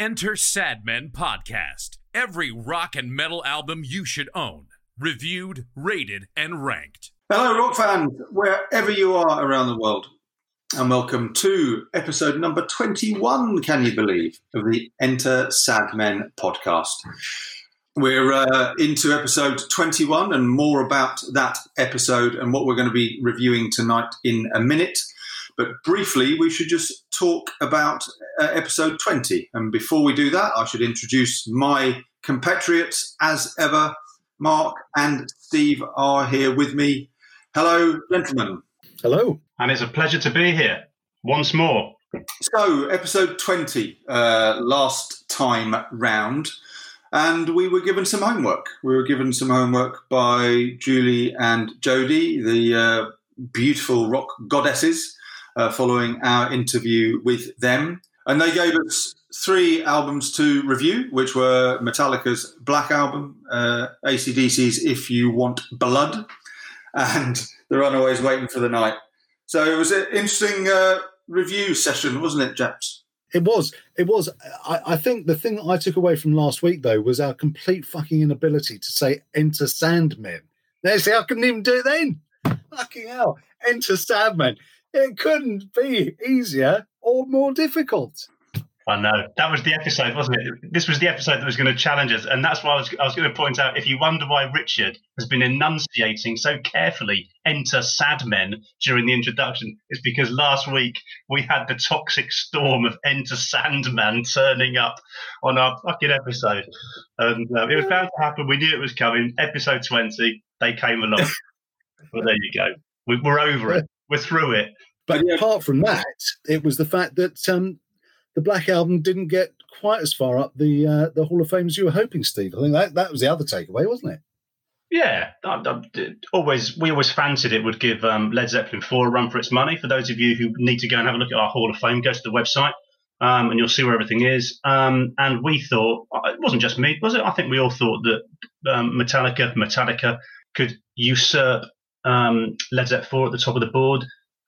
Enter Sadmen podcast. Every rock and metal album you should own, reviewed, rated, and ranked. Hello, rock fans, wherever you are around the world, and welcome to episode number 21, can you believe, of the Enter Sadmen podcast. We're uh, into episode 21 and more about that episode and what we're going to be reviewing tonight in a minute. But briefly, we should just talk about uh, episode 20. And before we do that, I should introduce my compatriots as ever. Mark and Steve are here with me. Hello, gentlemen. Hello. And it's a pleasure to be here once more. So, episode 20, uh, last time round. And we were given some homework. We were given some homework by Julie and Jodie, the uh, beautiful rock goddesses uh, following our interview with them. And they gave us three albums to review, which were Metallica's Black Album, uh, ACDC's If You Want Blood, and The Runaways Waiting for the Night. So it was an interesting uh, review session, wasn't it, Japs? It was. It was. I, I, think the thing that I took away from last week, though, was our complete fucking inability to say enter Sandman. Now, see, I couldn't even do it then. Fucking hell. Enter Sandmen. It couldn't be easier or more difficult. I know that was the episode, wasn't it? This was the episode that was going to challenge us, and that's why I was, I was going to point out. If you wonder why Richard has been enunciating so carefully "Enter sad men" during the introduction, it's because last week we had the toxic storm of "Enter Sandman" turning up on our fucking episode, and uh, it was bound to happen. We knew it was coming. Episode twenty, they came along. but there you go. We, we're over it we're through it. But yeah. apart from that, it was the fact that um, the Black Album didn't get quite as far up the uh, the Hall of Fame as you were hoping, Steve. I think that, that was the other takeaway, wasn't it? Yeah, I, I, always we always fancied it would give um, Led Zeppelin four a run for its money. For those of you who need to go and have a look at our Hall of Fame, go to the website um, and you'll see where everything is. Um, and we thought uh, it wasn't just me, was it? I think we all thought that um, Metallica, Metallica could usurp um, Led Zeppelin 4 at the top of the board.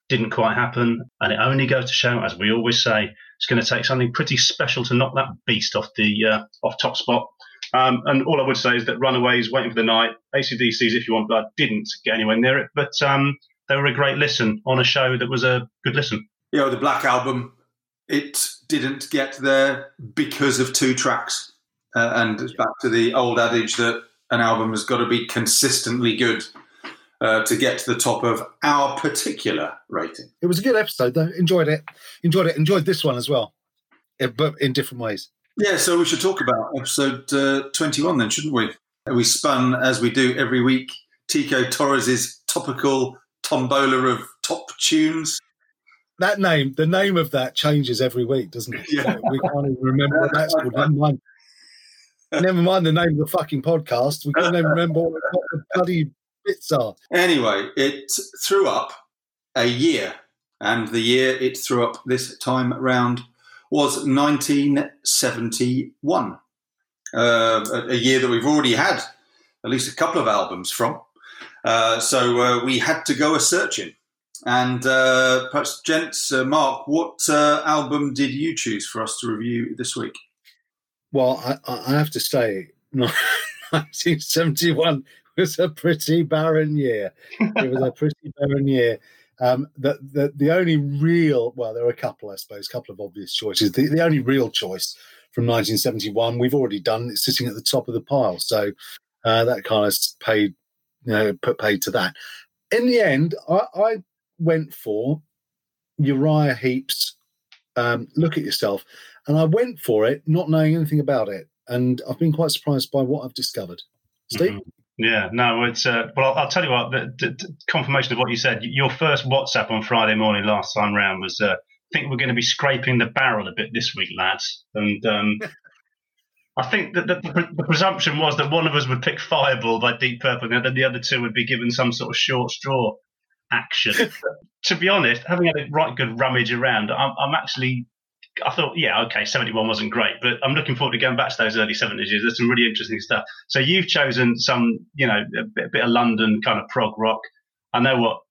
Didn't quite happen. And it only goes to show, as we always say, it's going to take something pretty special to knock that beast off the uh, off top spot. Um, and all I would say is that Runaways, Waiting for the Night, ACDC's If You Want Blood didn't get anywhere near it, but um, they were a great listen on a show that was a good listen. You know, the Black Album, it didn't get there because of two tracks. Uh, and it's back to the old adage that an album has got to be consistently good uh, to get to the top of our particular rating. It was a good episode, though. Enjoyed it. Enjoyed it. Enjoyed this one as well, but in different ways. Yeah, so we should talk about episode uh, 21 then, shouldn't we? We spun, as we do every week, Tico Torres's topical tombola of top tunes. That name, the name of that changes every week, doesn't it? Yeah. we can't even remember what that's called. Never mind. Never mind the name of the fucking podcast. We can't even remember what the bloody bits are. Anyway, it threw up a year, and the year it threw up this time round was 1971. Uh, a year that we've already had at least a couple of albums from. Uh, so uh, we had to go a searching. And uh, perhaps, gents, uh, Mark, what uh, album did you choose for us to review this week? Well, I, I have to say, 1971 was a pretty barren year. It was a pretty barren year. Um, the, the the only real well, there are a couple, I suppose, a couple of obvious choices. The, the only real choice from 1971 we've already done. It's sitting at the top of the pile, so uh, that kind of paid, you know, put paid to that. In the end, I, I went for Uriah Heep's um, "Look at Yourself," and I went for it not knowing anything about it, and I've been quite surprised by what I've discovered. Steve. Mm-hmm. Yeah, no, it's uh, well. I'll, I'll, tell you what. The, the, confirmation of what you said. Your first WhatsApp on Friday morning last time round was, uh, "I think we're going to be scraping the barrel a bit this week, lads." And um, I think that the, the, presumption was that one of us would pick Fireball by Deep Purple, and then the other two would be given some sort of short straw action. to be honest, having had a right good rummage around, I'm, I'm actually I thought, yeah, okay, 71 wasn't great, but I'm looking forward to going back to those early 70s years. There's some really interesting stuff. So you've chosen some, you know, a bit, a bit of London kind of prog rock. I know what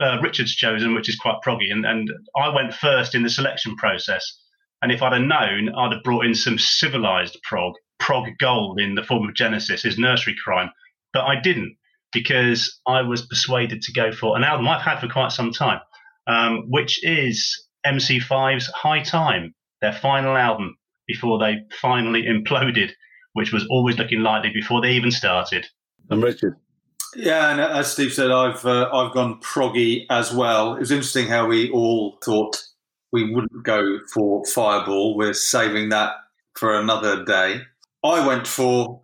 uh, Richard's chosen, which is quite proggy, and, and I went first in the selection process. And if I'd have known, I'd have brought in some civilized prog, prog gold in the form of Genesis, his Nursery Cryme. But I didn't because I was persuaded to go for an album I've had for quite some time, um, which is MC5's High Time, their final album before they finally imploded, which was always looking likely before they even started. And Richard. Yeah, and as Steve said, I've uh, I've gone proggy as well. It was interesting how we all thought we wouldn't go for Fireball. We're saving that for another day. I went for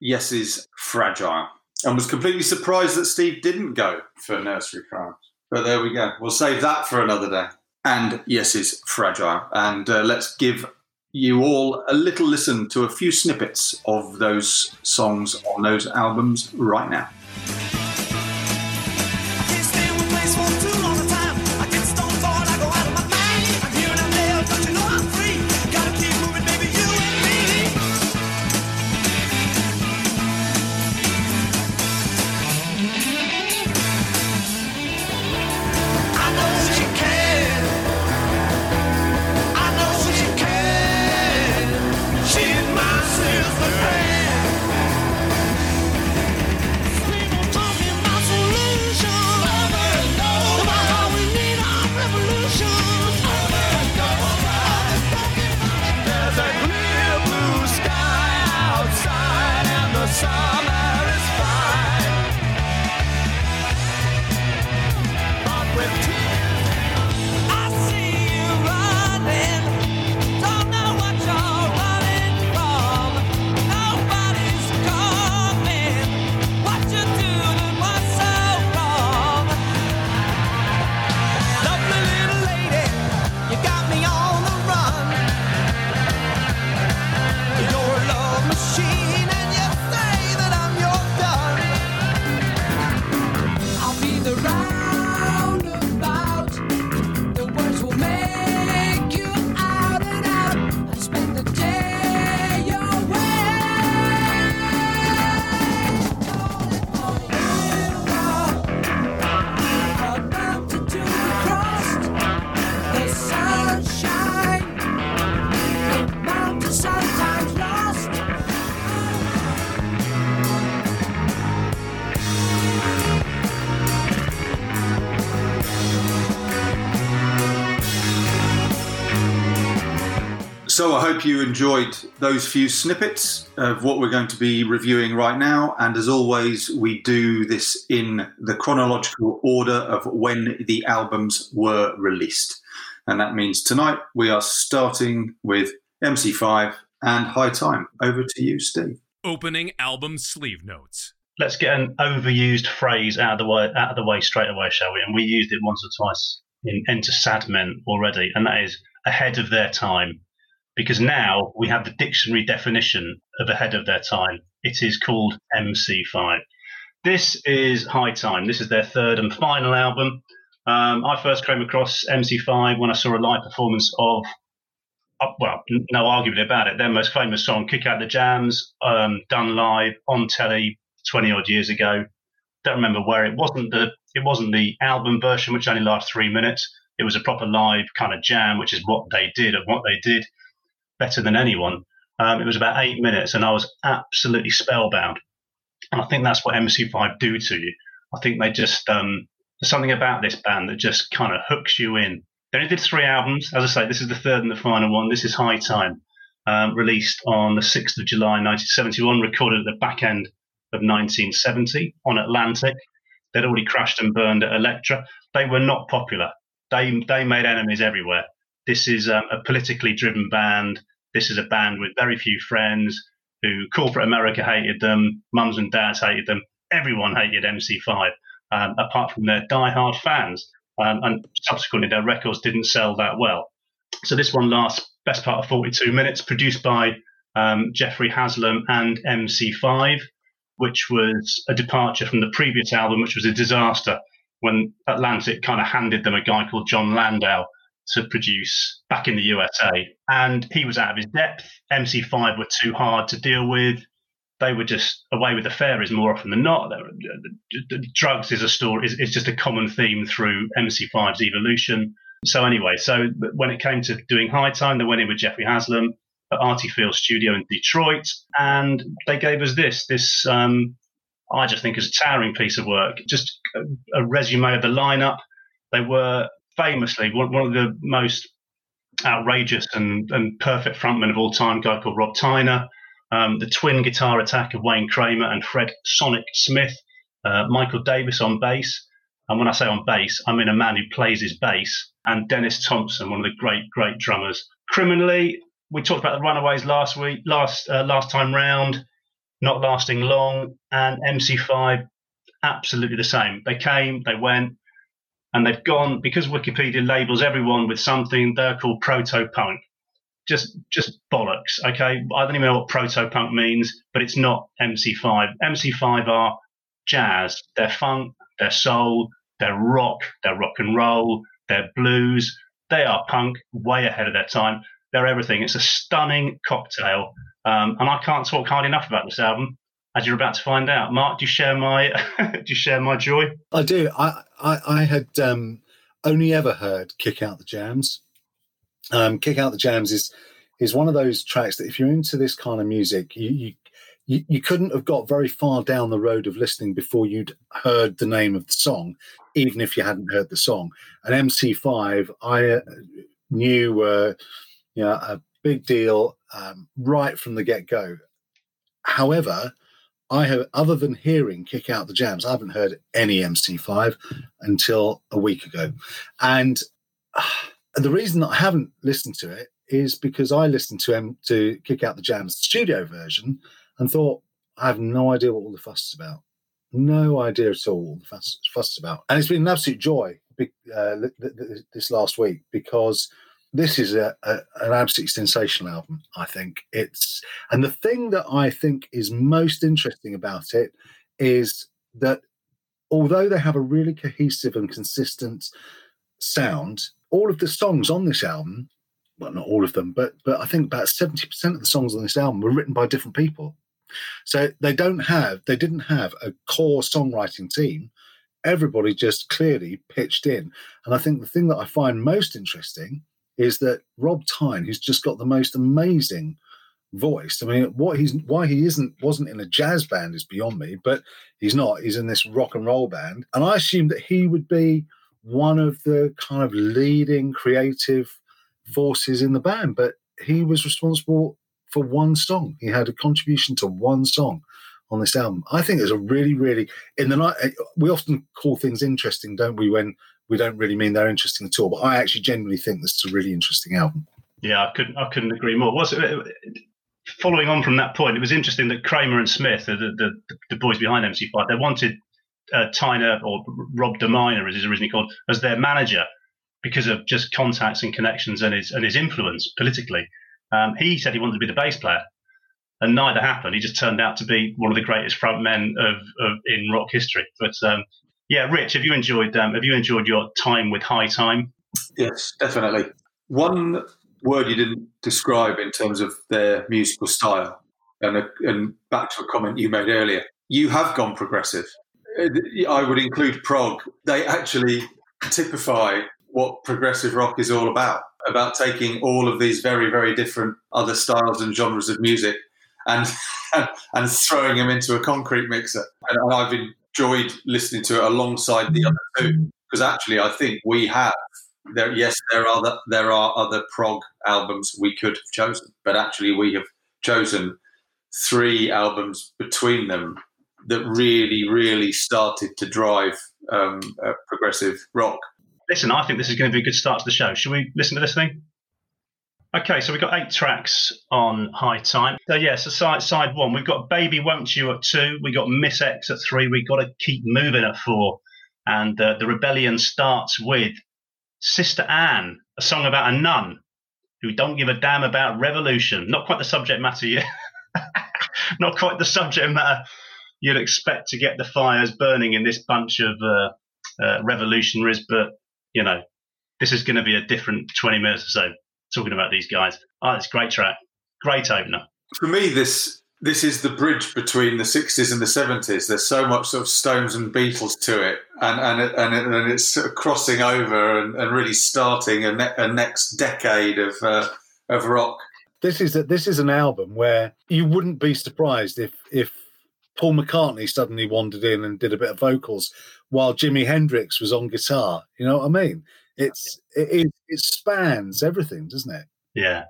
Yes's Fragile and was completely surprised that Steve didn't go for Nursery Crimes. But there we go. We'll save that for another day. And Yes's Fragile. And uh, let's give you all a little listen to a few snippets of those songs on those albums right now. Hope you enjoyed those few snippets of what we're going to be reviewing right now. And as always, we do this in the chronological order of when the albums were released. And that means tonight we are starting with MC5 and High Time. Over to you, Steve. Opening album sleeve notes. Let's get an overused phrase out of the way out of the way straight away, shall we? And we used it once or twice in Enter Sad Men already, and that is ahead of their time because now we have the dictionary definition of ahead of their time. It is called MC5. This is High Time. This is their third and final album. Um, I first came across MC5 when I saw a live performance of, uh, well, no argument about it, their most famous song, Kick Out the Jams, um, done live on telly 20 odd years ago. Don't remember where it wasn't the it wasn't the album version, which only lasts three minutes. It was a proper live kind of jam, which is what they did and what they did better than anyone. Um, it was about eight minutes, and I was absolutely spellbound. And I think that's what MC5 do to you. I think they just um, there's something about this band that just kind of hooks you in. They only did three albums. As I say, this is the third and the final one. This is High Time, um, released on the 6th of July 1971, recorded at the back end of 1970 on Atlantic. They'd already crashed and burned at Elektra. They were not popular. They they made enemies everywhere. This is um, a politically driven band. This is a band with very few friends who corporate America hated them, mums and dads hated them, everyone hated MC5, um, apart from their die-hard fans. Um, and subsequently, their records didn't sell that well. So this one lasts best part of 42 minutes, produced by um, Geoffrey Haslam and MC5, which was a departure from the previous album, which was a disaster when Atlantic kind of handed them a guy called Jon Landau, to produce back in the USA. And he was out of his depth. MC5 were too hard to deal with. They were just away with the fairies more often than not. The drugs is a story, is just a common theme through MC5's evolution. So anyway, so when it came to doing High Time, they went in with Geoffrey Haslam at Artie Field Studio in Detroit, and they gave us this. This um, I just think is a towering piece of work. Just a, a resume of the lineup. They were famously one, one of the most outrageous and, and perfect frontmen of all time, guy called Rob Tyner. Um, the twin guitar attack of Wayne Kramer and Fred Sonic Smith, uh, Michael Davis on bass. And when I say on bass, I mean a man who plays his bass, and Dennis Thompson, one of the great, great drummers. Criminally, we talked about the Runaways last week, last uh, last time round, not lasting long, and MC5 absolutely the same. They came, they went, and they've gone because Wikipedia labels everyone with something. They're called proto punk. Just, just bollocks. Okay, I don't even know what proto punk means, but it's not MC5. MC5 are jazz. They're funk. They're soul. They're rock. They're rock and roll. They're blues. They are punk, way ahead of their time. They're everything. It's a stunning cocktail, um, and I can't talk hard enough about this album as you're about to find out. Mark, do you share my do you share my joy? I do. I I, I had um, only ever heard "Kick Out the Jams." Um, "Kick Out the Jams" is is one of those tracks that if you're into this kind of music, you, you you, couldn't have got very far down the road of listening before you'd heard the name of the song, even if you hadn't heard the song. And MC5, I uh, knew were uh, you know, a big deal um, right from the get go. However, I have, other than hearing Kick Out the Jams, I haven't heard any MC5 until a week ago. And uh, the reason that I haven't listened to it is because I listened to M to Kick Out the Jams studio version and thought, I have no idea what all the fuss is about. No idea at all the fuss, fuss is about. And it's been an absolute joy uh, this last week because this is a, a, an absolutely sensational album. I think it's, and the thing that I think is most interesting about it is that although they have a really cohesive and consistent sound, all of the songs on this album, well, not all of them, but but I think about seventy percent of the songs on this album were written by different people. So they don't have, they didn't have a core songwriting team. Everybody just clearly pitched in. And I think the thing that I find most interesting is that Rob Tyner, who's just got the most amazing voice. I mean, what he's why he isn't wasn't in a jazz band is beyond me, but he's not. He's in this rock and roll band, and I assume that he would be one of the kind of leading creative forces in the band, but he was responsible for one song. He had a contribution to one song on this album. I think it's a really, really in the night. Eh, we often call things interesting, don't we? When we don't really mean they're interesting at all. But I actually genuinely think this is a really interesting album. Yeah, I couldn't. I couldn't agree more. Was following on from that point, it was interesting that Kramer and Smith, the the, the boys behind MC5, they wanted uh, Tyner or Rob Derminer, as he's originally called, as their manager because of just contacts and connections and his and his influence politically. Um, he said he wanted to be the bass player, and neither happened. He just turned out to be one of the greatest frontmen of, of in rock history. But um, yeah, Rich, have you enjoyed um, have you enjoyed your time with High Time? Yes, definitely. One word you didn't describe in terms of their musical style, and a, and back to a comment you made earlier, you have gone progressive. I would include prog. They actually typify what progressive rock is all about about taking all of these very very different other styles and genres of music and and throwing them into a concrete mixer and, I've enjoyed listening to it alongside the other two. Because actually I think we have there yes there are the, there are other prog albums we could have chosen but actually we have chosen three albums between them that really really started to drive um, uh, progressive rock. Listen I think this is going to be a good start to the show. Should we listen to this thing Okay, so we've got eight tracks on High Time. So, yeah, so side, side one, we've got Baby Won't You at two, we got Miss X at three, we've got to keep moving at four. And uh, the rebellion starts with Sister Anne, a song about a nun who don't give a damn about revolution. Not quite the subject matter yet. Not quite the subject matter you'd expect to get the fires burning in this bunch of uh, uh, revolutionaries, but, you know, this is going to be a different 20 minutes or so talking about these guys. Oh, it's a great track, great opener. For me, this this is the bridge between the 60s and the 70s. There's so much sort of Stones and Beatles to it, and and it, and, it, and it's sort of crossing over and, and really starting a, ne- a next decade of uh, of rock. This is a, this is an album where you wouldn't be surprised if if Paul McCartney suddenly wandered in and did a bit of vocals while Jimi Hendrix was on guitar. You know what I mean? It's it, it, it spans everything, doesn't it? Yeah.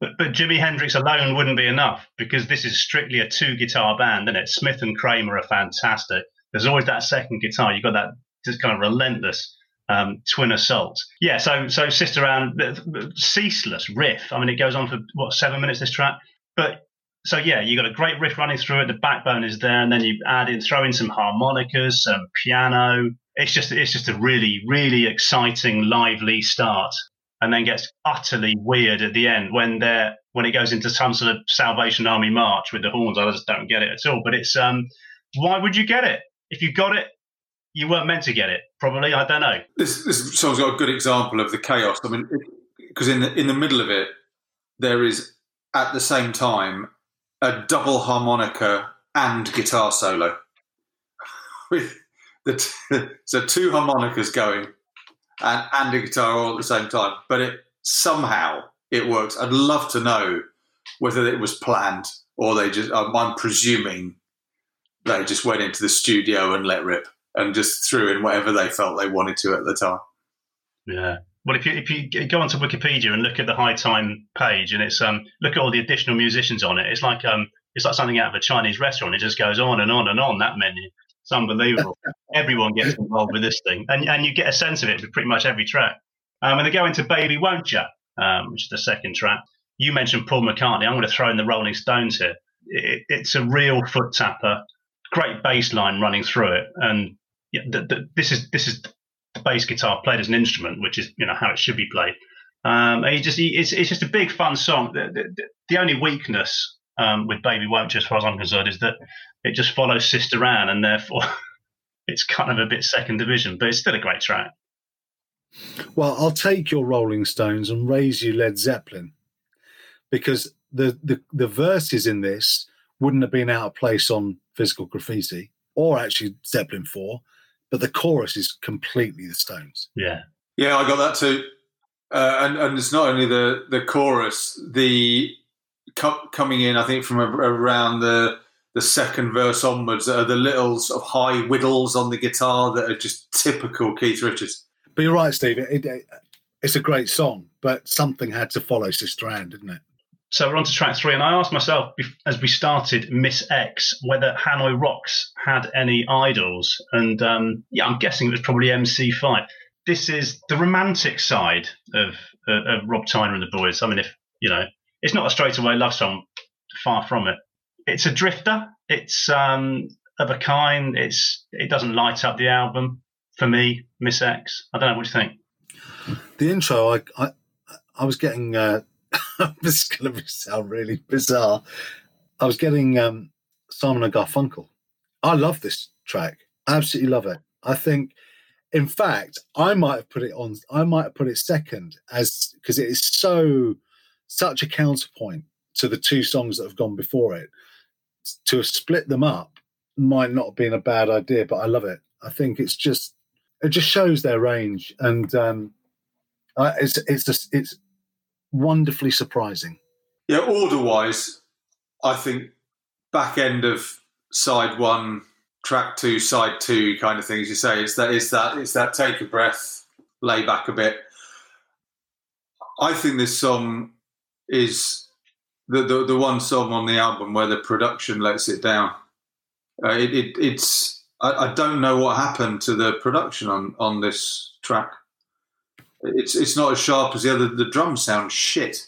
But, but Jimi Hendrix alone wouldn't be enough because this is strictly a two guitar band, isn't it? Smith and Kramer are fantastic. There's always that second guitar. You've got that just kind of relentless um, twin assault. Yeah, so so Sister Anne, ceaseless riff. I mean, it goes on for what seven minutes this track, but so yeah, you've got a great riff running through it. The backbone is there, and then you add in, throw in some harmonicas, some piano. It's just it's just a really really exciting, lively start and then gets utterly weird at the end when they're when it goes into some sort of Salvation Army march with the horns. I just don't get it at all. But it's um, why would you get it if you got it? You weren't meant to get it. Probably, I don't know. This this song's got a good example of the chaos. I mean, because in the in the middle of it, there is at the same time a double harmonica and guitar solo with the t- so two harmonicas going and, and a guitar all at the same time. But it somehow it works. I'd love to know whether it was planned or they just. I'm presuming they just went into the studio and let rip and just threw in whatever they felt they wanted to at the time. Yeah. Well, if you if you go onto Wikipedia and look at the High Time page, and it's um look at all the additional musicians on it, it's like um it's like something out of a Chinese restaurant. It just goes on and on and on that menu. It's unbelievable. Everyone gets involved with this thing, and and you get a sense of it with pretty much every track. Um, and they go into "Baby Won't Ya," um, which is the second track. You mentioned Paul McCartney. I'm going to throw in the Rolling Stones here. It, it's a real foot tapper, great bass line running through it, and yeah, the, the, this is this is the bass guitar played as an instrument, which is you know how it should be played. Um, and he just he, it's it's just a big fun song. The, the, the only weakness um, with Baby Won't You, as far as I'm concerned, is that it just follows Sister Anne, and therefore it's kind of a bit second division, but it's still a great track. Well, I'll take your Rolling Stones and raise you Led Zeppelin because the, the, the verses in this wouldn't have been out of place on Physical Graffiti or actually Zeppelin 4, but the chorus is completely the Stones. Yeah. Yeah, I got that too. Uh, and, and it's not only the, the chorus, the co- coming in, I think, from a, around the the second verse onwards are the little sort of high whittles on the guitar that are just typical Keith Richards. But you're right, Steve. It, it, it's a great song, but something had to follow Sister Anne, didn't it? So we're on to track three, and I asked myself as we started Miss X whether Hanoi Rocks had any idols, and um, yeah, I'm guessing it was probably MC5. This is the romantic side of, uh, of Rob Tyner and the Boys. I mean, if you know, it's not a straightaway love song, far from it it's a drifter. It's um, of a kind. It's it doesn't light up the album for me. Miss X. I don't know what you think. The intro, I I, I was getting. Uh, this is going to sound really bizarre. I was getting um, Simon and Garfunkel. I love this track. Absolutely love it. I think, in fact, I might have put it on. I might have put it second as because it is so such a counterpoint to the two songs that have gone before it to have split them up might not have been a bad idea, but I love it. I think it's just it just shows their range, and um, uh, it's it's just it's wonderfully surprising. Yeah, order wise, I think back end of side one, track two, side two kind of thing, as you say. It's that it's that it's that take a breath, lay back a bit. I think this song is the, the, the one song on the album where the production lets it down. Uh, it, it, it's I, I, don't know what happened to the production on, on this track. It's it's not as sharp as the other. The drums sound shit,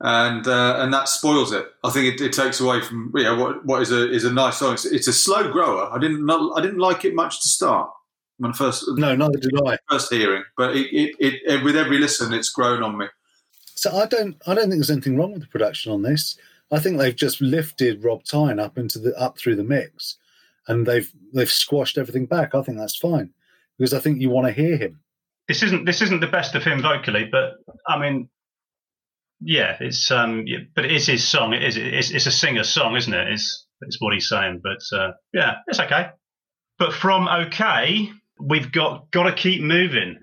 and uh, and that spoils it. I think it, it takes away from you know, what what is a is a nice song. It's, it's a slow grower. I didn't I didn't like it much to start when first no neither did I first hearing, but it, it, it with every listen it's grown on me. So I don't I don't think there's anything wrong with the production on this. I think they've just lifted Rob Tyner up into the up through the mix, and they've they've squashed everything back. I think that's fine because I think you want to hear him. This isn't this isn't the best of him vocally, but I mean, yeah, it's um, yeah, but it is his song. It is. It's, it's a singer song, isn't it? It's it's what he's saying. But uh, yeah, it's okay. But from okay, we've got got to keep moving.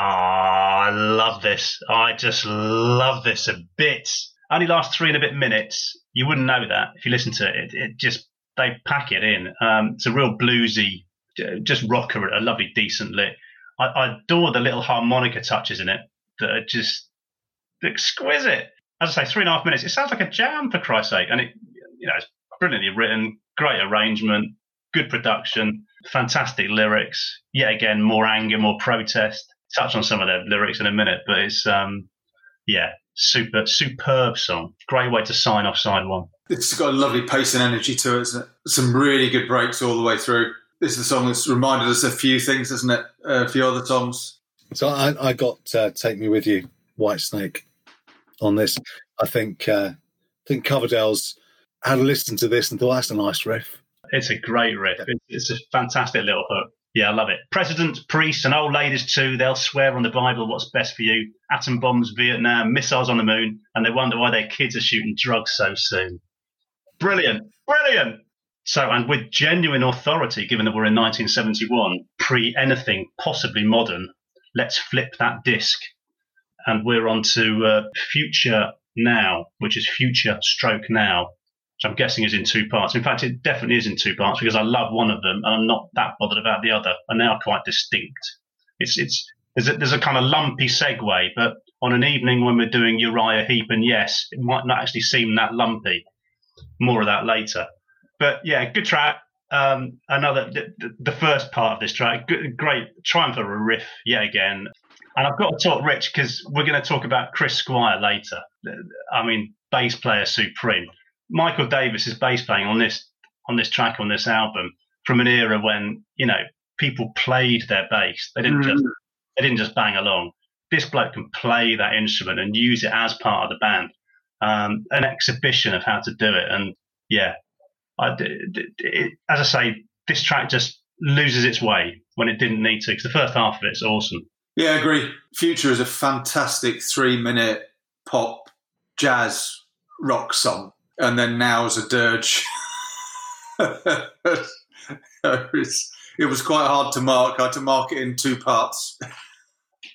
Ah, I love this. I just love this a bit. Only lasts three and a bit minutes. You wouldn't know that if you listen to it. It, it just they pack it in. Um, it's a real bluesy, just rocker, a lovely, decent lit. I, I adore the little harmonica touches in it that are just exquisite. As I say, three and a half minutes. It sounds like a jam for Christ's sake, and it, you know, it's brilliantly written, great arrangement, good production, fantastic lyrics. Yet again, more anger, more protest. Touch on some of the lyrics in a minute, but it's um, yeah, super superb song. Great way to sign off side one. It's got a lovely pace and energy to it, isn't it? Some really good breaks all the way through. This is a song that's reminded us of a few things, isn't it? Uh, a few other songs. So I, I got uh, "Take Me With You," Whitesnake, on this. I think uh, I think Coverdale's had a listen to this and thought that's a nice riff. It's a great riff. It's a fantastic little hook. Yeah, I love it. Presidents, priests, and old ladies too, they'll swear on the Bible what's best for you. Atom bombs, Vietnam, missiles on the moon, and they wonder why their kids are shooting drugs so soon. Brilliant. Brilliant. So, and with genuine authority, given that we're in 1971, pre anything possibly modern, let's flip that disc. And we're on to uh, Future Now, which is Future Stroke Now, which I'm guessing is in two parts. In fact, it definitely is in two parts because I love one of them and I'm not that bothered about the other. And they are quite distinct. It's it's there's a, there's a kind of lumpy segue, but on an evening when we're doing Uriah Heep and Yes, it might not actually seem that lumpy. More of that later. But yeah, good track. Um, another the, the, first part of this track, good, great triumph of a riff yet again. And I've got to talk Rich because we're going to talk about Chris Squire later. I mean, bass player supreme. Michael Davis's bass playing on this on this track on this album from an era when you know people played their bass. They didn't mm. just they didn't just bang along. This bloke can play that instrument and use it as part of the band. Um, an exhibition of how to do it, and yeah, I, it, as I say, this track just loses its way when it didn't need to because the first half of it's awesome. Yeah, I agree. Future is a fantastic three-minute pop jazz rock song and then now as a dirge. it, was, quite hard to mark. I had to mark it in two parts.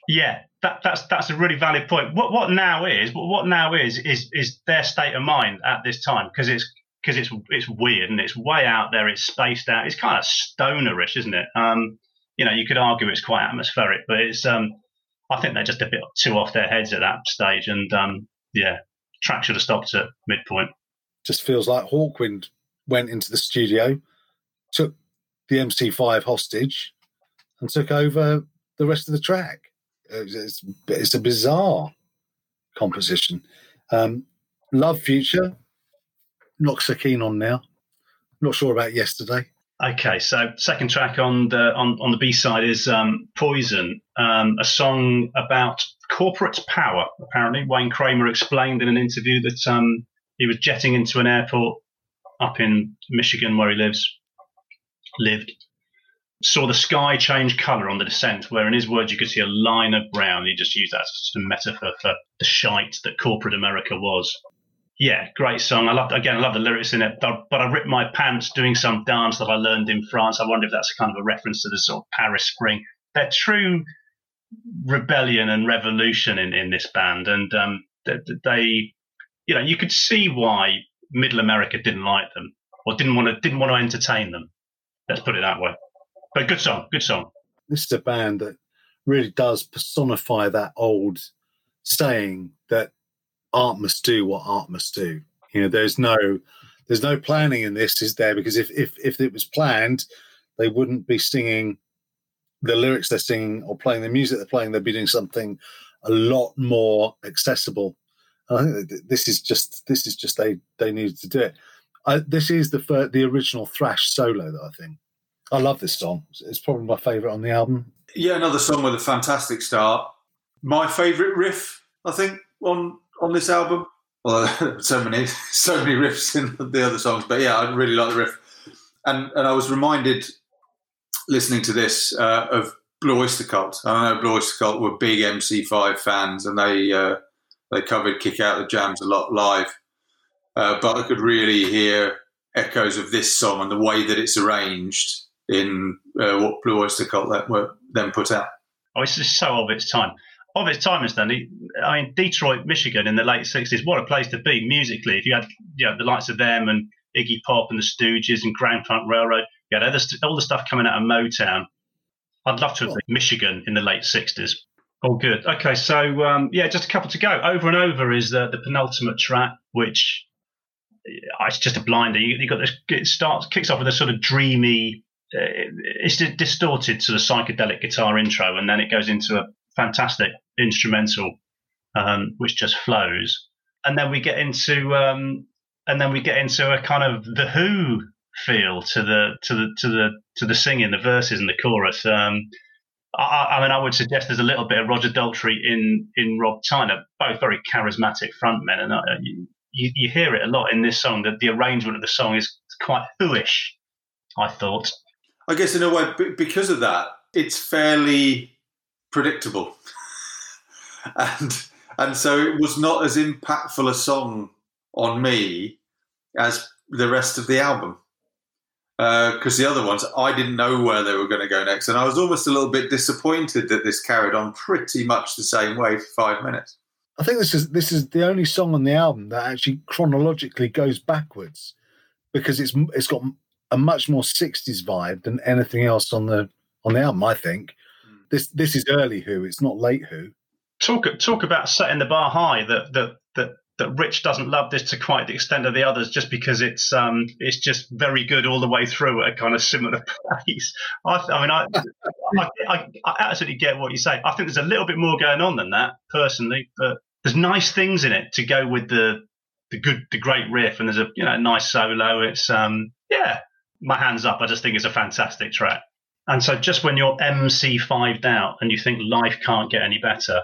Yeah, that, that's that's a really valid point. What what now is what now is is is their state of mind at this time because it's because it's it's weird and it's way out there. It's spaced out. It's kind of stonerish, isn't it? Um, you know, you could argue it's quite atmospheric, but it's um, I think they're just a bit too off their heads at that stage. And um, yeah, track should have stopped at midpoint just feels like Hawkwind went into the studio, took the MC5 hostage, and took over the rest of the track. It's, it's a bizarre composition. Um, Love Future, not so keen on now. Not sure about yesterday. Okay, so second track on the on, on the B side is um, Poison, um, a song about corporate power. Apparently, Wayne Kramer explained in an interview that um, he was jetting into an airport up in Michigan where he lives, lived, saw the sky change colour on the descent, where in his words you could see a line of brown. He just used that as a metaphor for the shite that corporate America was. Yeah, great song. I love again. I love the lyrics in it. But, but I ripped my pants doing some dance that I learned in France. I wonder if that's kind of a reference to the sort of Paris Spring. They're true rebellion and revolution in, in this band, and um, they, they you know, you could see why Middle America didn't like them or didn't want to didn't want to entertain them. Let's put it that way. But good song, good song. This is a band that really does personify that old saying that art must do what art must do. You know, there's no there's no planning in this, is there? Because if if if it was planned, they wouldn't be singing the lyrics they're singing or playing the music they're playing. They'd be doing something a lot more accessible I think this is just this is just they they needed to do it. I, this is the first, the original thrash solo that I think. I love this song. It's probably my favourite on the album. Yeah, another song with a fantastic start. My favourite riff, I think, on on this album. Well, so many so many riffs in the other songs, but yeah, I really like the riff. And and I was reminded listening to this uh, of Blue Oyster Cult. I know Blue Oyster Cult were big MC5 fans, and they. Uh, they covered "Kick Out the Jams" a lot live, uh, but I could really hear echoes of this song and the way that it's arranged in uh, what Blue Oyster Cult that were then put out. Oh, it's just so of its time. Of its time, is Stanley. I mean, Detroit, Michigan, in the late '60s, what a place to be musically. If you had, you know, the likes of them and Iggy Pop and the Stooges and Grand Funk Railroad, you had all the stuff coming out of Motown. I'd love to have been Michigan in the late '60s. All good. Okay, so um, yeah, just a couple to go. Over and over is the, the penultimate track, which uh, it's just a blinder. You, you got this. It starts, kicks off with a sort of dreamy. Uh, it's a distorted sort of psychedelic guitar intro, and then it goes into a fantastic instrumental, um, which just flows. And then we get into, um, and then we get into a kind of the Who feel to the to the to the to the singing, the verses and the chorus. Um, I, I, mean, I would suggest there's a little bit of Roger Daltrey in in Rob Tyner, both very charismatic frontmen, and uh, you, you, hear it a lot in this song. That the arrangement of the song is quite hooish, I thought. I guess in a way, because of that, it's fairly predictable, and and so it was not as impactful a song on me as the rest of the album because uh, the other ones I didn't know where they were going to go next, and I was almost a little bit disappointed that this carried on pretty much the same way for five minutes. I think this is this is the only song on the album that actually chronologically goes backwards because it's it's got a much more '60s vibe than anything else on the on the album. I think mm. this this is early Who, it's not late Who. Talk talk about setting the bar high. That that that Rich doesn't love this to quite the extent of the others, just because it's um it's just very good all the way through at a kind of similar pace. I, I mean, I, I, I, I absolutely get what you say. I think there's a little bit more going on than that, personally, but there's nice things in it to go with the the good, the great riff, and there's a you know nice solo. It's um yeah, my hands up. I just think it's a fantastic track. And so, just when you're MC5'd out and you think life can't get any better,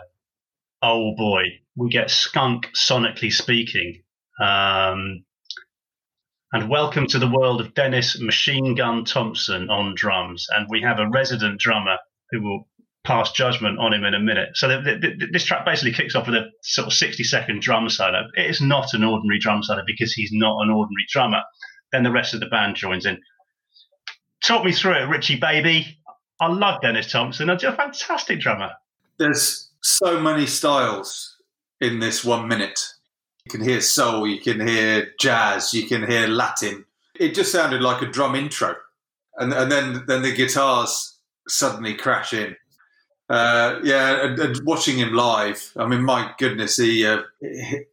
oh boy, we get Skunk sonically speaking. Um, and welcome to the world of Dennis Machine Gun Thompson on drums. And we have a resident drummer who will pass judgment on him in a minute. So the, the, this track basically kicks off with a sort of 60 second drum solo. It is not an ordinary drum solo because he's not an ordinary drummer. Then the rest of the band joins in. Talk me through it, Richie Baby. I love Dennis Thompson. He's a fantastic drummer. There's so many styles in this one minute. You can hear soul, you can hear jazz, you can hear Latin. It just sounded like a drum intro, and and then then the guitars suddenly crash in. Uh, yeah, and, and, watching him live, I mean, my goodness, he, uh, he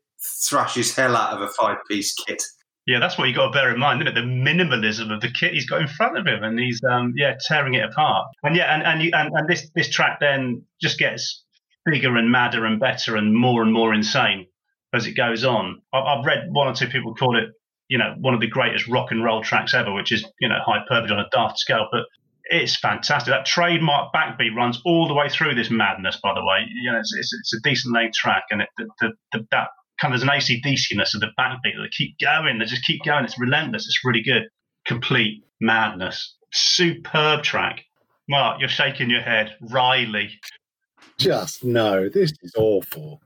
thrashes hell out of a five-piece kit. Yeah, that's what you got to bear in mind, isn't it? The minimalism of the kit he's got in front of him, and he's um, yeah tearing it apart. And yeah, and and, you, and and this this track then just gets bigger and madder and better and more and more insane as it goes on. I've read one or two people call it, you know, one of the greatest rock and roll tracks ever, which is, you know, hyperbole on a daft scale, but it's fantastic. That trademark backbeat runs all the way through this madness, by the way. You know, it's, it's, it's a decent length track, and it, the, the, the, that kind of there's an ACDC-ness of the backbeat. They keep going, they just keep going. It's relentless. It's really good. Complete madness. Superb track. Mark, you're shaking your head. Riley, just no, this is awful.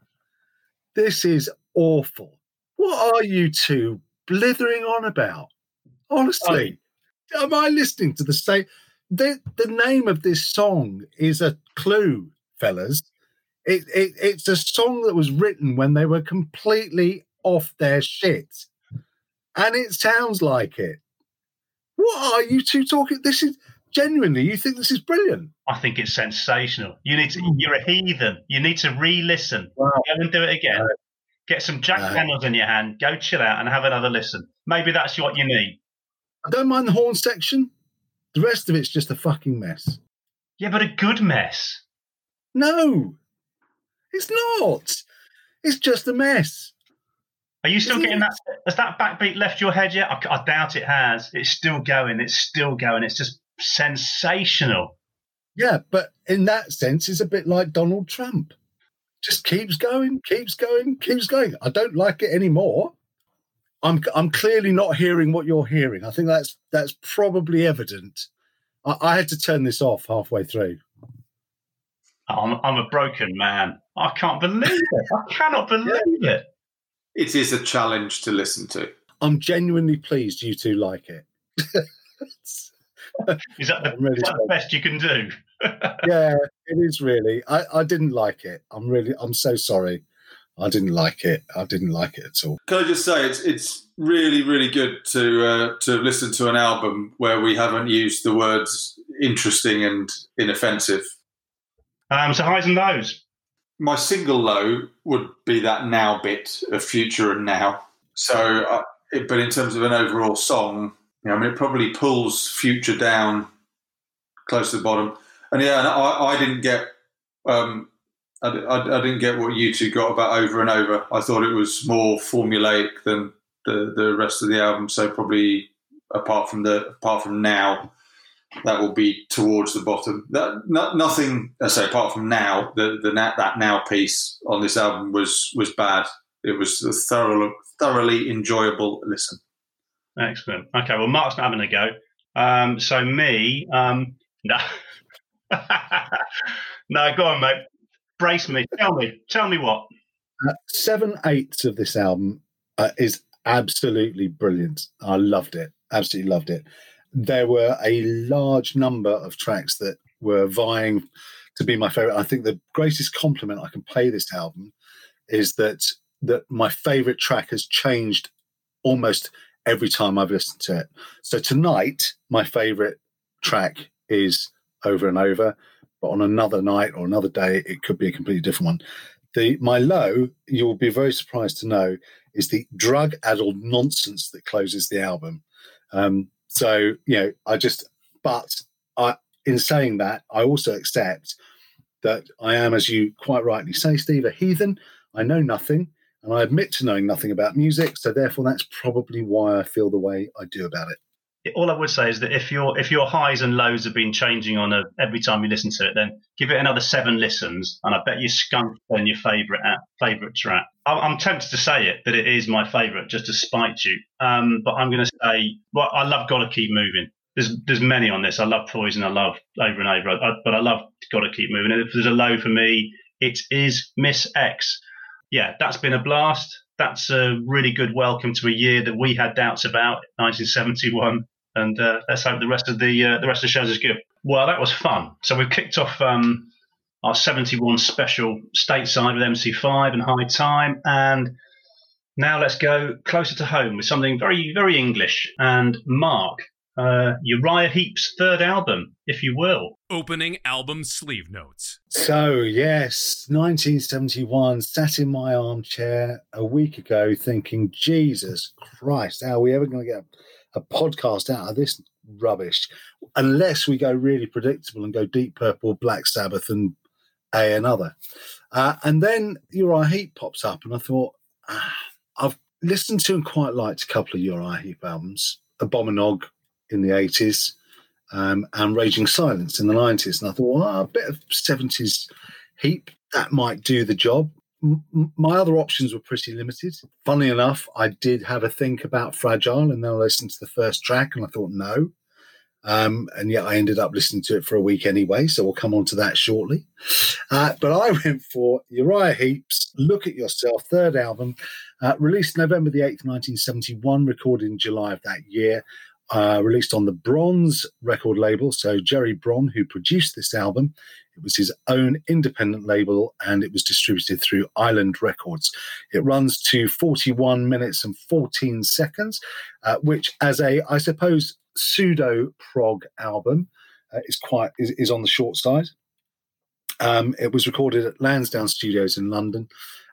This is awful. What are you two blithering on about? Honestly, oh. am I listening to the same? The, the name of this song is a clue, fellas. It, it, it's a song that was written when they were completely off their shit. And it sounds like it. What are you two talking? This is genuinely, you think this is brilliant? I think it's sensational. You need to, hmm. you're a heathen. You need to re-listen. Wow. Go and do it again. Get some Jack no. Daniels in your hand. Go chill out and have another listen. Maybe that's what you need. I don't mind the horn section. The rest of it's just a fucking mess. Yeah, but a good mess. No, it's not. It's just a mess. Are you still Isn't getting that? Has that backbeat left your head yet? I, I doubt it has. It's still going. It's still going. It's just sensational. Yeah, but in that sense, it's a bit like Donald Trump. Just keeps going, keeps going, keeps going. I don't like it anymore. I'm I'm clearly not hearing what you're hearing. I think that's that's probably evident. I, I had to turn this off halfway through. I'm, I'm a broken man. I can't believe it. I cannot believe it. It is a challenge to listen to. I'm genuinely pleased you two like it. Is that the, really is that the best you can do? yeah, it is really. I, I didn't like it. I'm really. I'm so sorry. I didn't like it. I didn't like it at all. Can I just say it's it's really really good to uh, to listen to an album where we haven't used the words interesting and inoffensive. Um, so highs and lows. My single low would be that now bit of future and now. So, uh, it, but in terms of an overall song, know, I mean, it probably pulls future down close to the bottom. And yeah, and I, I didn't get. Um, I, I, I didn't get what you two got about over and over. I thought it was more formulaic than the, the rest of the album. So probably apart from the apart from now, that will be towards the bottom. That no, nothing. I say apart from now, the the that now piece on this album was was bad. It was a thoroughly thoroughly enjoyable listen. Excellent. Okay, well, Mark's not having a go. Um, so me, um, no, no, go on, mate. Brace me. Tell me. Tell me what. Uh, seven eighths of this album uh, is absolutely brilliant. I loved it. Absolutely loved it. There were a large number of tracks that were vying to be my favorite. I think the greatest compliment I can pay this album is that that my favorite track has changed almost every time I've listened to it. So tonight, my favorite track is Over and Over, but on another night or another day, it could be a completely different one. The my low, you'll be very surprised to know, is the drug-addled nonsense that closes the album. Um, so you know, I just, but I, in saying that, I also accept that I am, as you quite rightly say, Steve, a heathen. I know nothing and I admit to knowing nothing about music, so therefore that's probably why I feel the way I do about it. All I would say is that if your if your highs and lows have been changing on a, every time you listen to it, then give it another seven listens, and I bet you skunk on your favorite uh, favorite track. I'm tempted to say it that it is my favorite, just to spite you. Um, but I'm going to say, well, I love "Gotta Keep Moving." There's there's many on this. I love Poison. I love Over and Over. I, but I love "Gotta Keep Moving." And if there's a low for me, it is Miss X yeah, that's been a blast. That's a really good welcome to a year that we had doubts about, 1971. And uh, let's hope the rest of the uh, the rest of the shows is good. Well, that was fun. So we've kicked off um, our 71 special stateside with MC5 and High Time, and now let's go closer to home with something very very English. And Mark, uh, Uriah Heep's third album, if you will. Opening album sleeve notes. So, yes, 1971, sat in my armchair a week ago thinking, Jesus Christ, how are we ever going to get a podcast out of this rubbish? Unless we go really predictable and go Deep Purple, Black Sabbath, and A another. Uh, and then Uriah Heep pops up, and I thought, ah, I've listened to and quite liked a couple of Uriah Heep albums. Abominog in the 80s um, and Raging Silence in the 90s. And I thought, well, a bit of 70s Heep, that might do the job. My other options were pretty limited. Funnily enough, I did have a think about Fragile and then I listened to the first track and I thought, no. Um, and yet I ended up listening to it for a week anyway, so we'll come on to that shortly. Uh, but I went for Uriah Heep's Look at Yourself, third album, uh, released November the 8th, 1971, recorded in July of that year uh, released on the Bronze record label. So Gerry Bron, who produced this album, it was his own independent label and it was distributed through Island Records. It runs to 41 minutes and 14 seconds, uh, which, as a, I suppose, pseudo prog album, uh, is quite is, is on the short side. Um, it was recorded at Lansdowne Studios in London,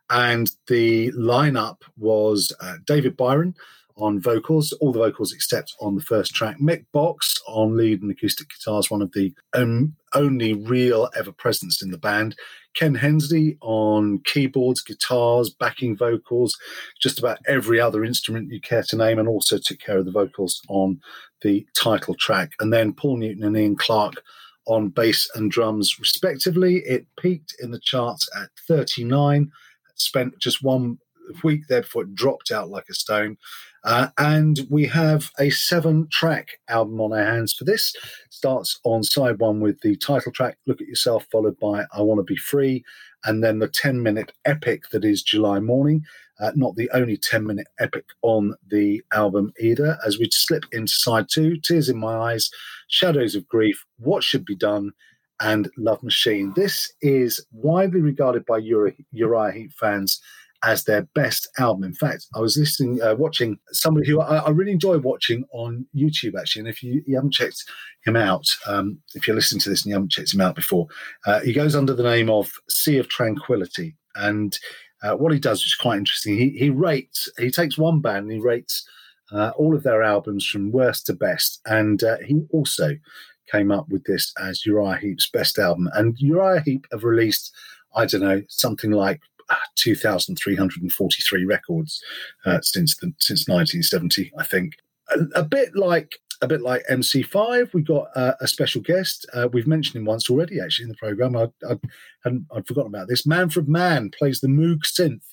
and the lineup was uh, David Byron, on vocals, all the vocals except on the first track. Mick Box on lead and acoustic guitars, one of the um, only real ever presence in the band. Ken Hensley on keyboards, guitars, backing vocals, just about every other instrument you care to name, and also took care of the vocals on the title track. And then Paul Newton and Iain Clark on bass and drums, respectively. It peaked in the charts at 39, spent just one week there before it dropped out like a stone. Uh, and we have a seven track album on our hands for this. Starts on side one with the title track, Look at Yourself, followed by I Want to Be Free, and then the 10 minute epic that is July Morning. Uh, not the only 10 minute epic on the album either, as we slip into side two Tears in My Eyes, Shadows of Grief, What Should Be Done, and Love Machine. This is widely regarded by Uriah, Uriah Heep fans as their best album. In fact, I was listening, uh, watching somebody who I, I, really enjoy watching on YouTube, actually. And if you, you haven't checked him out, um, if you're listening to this and you haven't checked him out before, uh, he goes under the name of Sea of Tranquility. And uh, what he does is quite interesting. He, he rates, he takes one band and he rates uh, all of their albums from worst to best. And uh, he also came up with this as Uriah Heep's best album. And Uriah Heep have released, I don't know, something like 2,343 records uh, since the, since 1970, I think. A, a, bit like a bit like MC5, we got uh, a special guest. Uh, we've mentioned him once already, actually, in the program. I, I hadn't I'd forgotten about this. Manfred Mann plays the Moog synth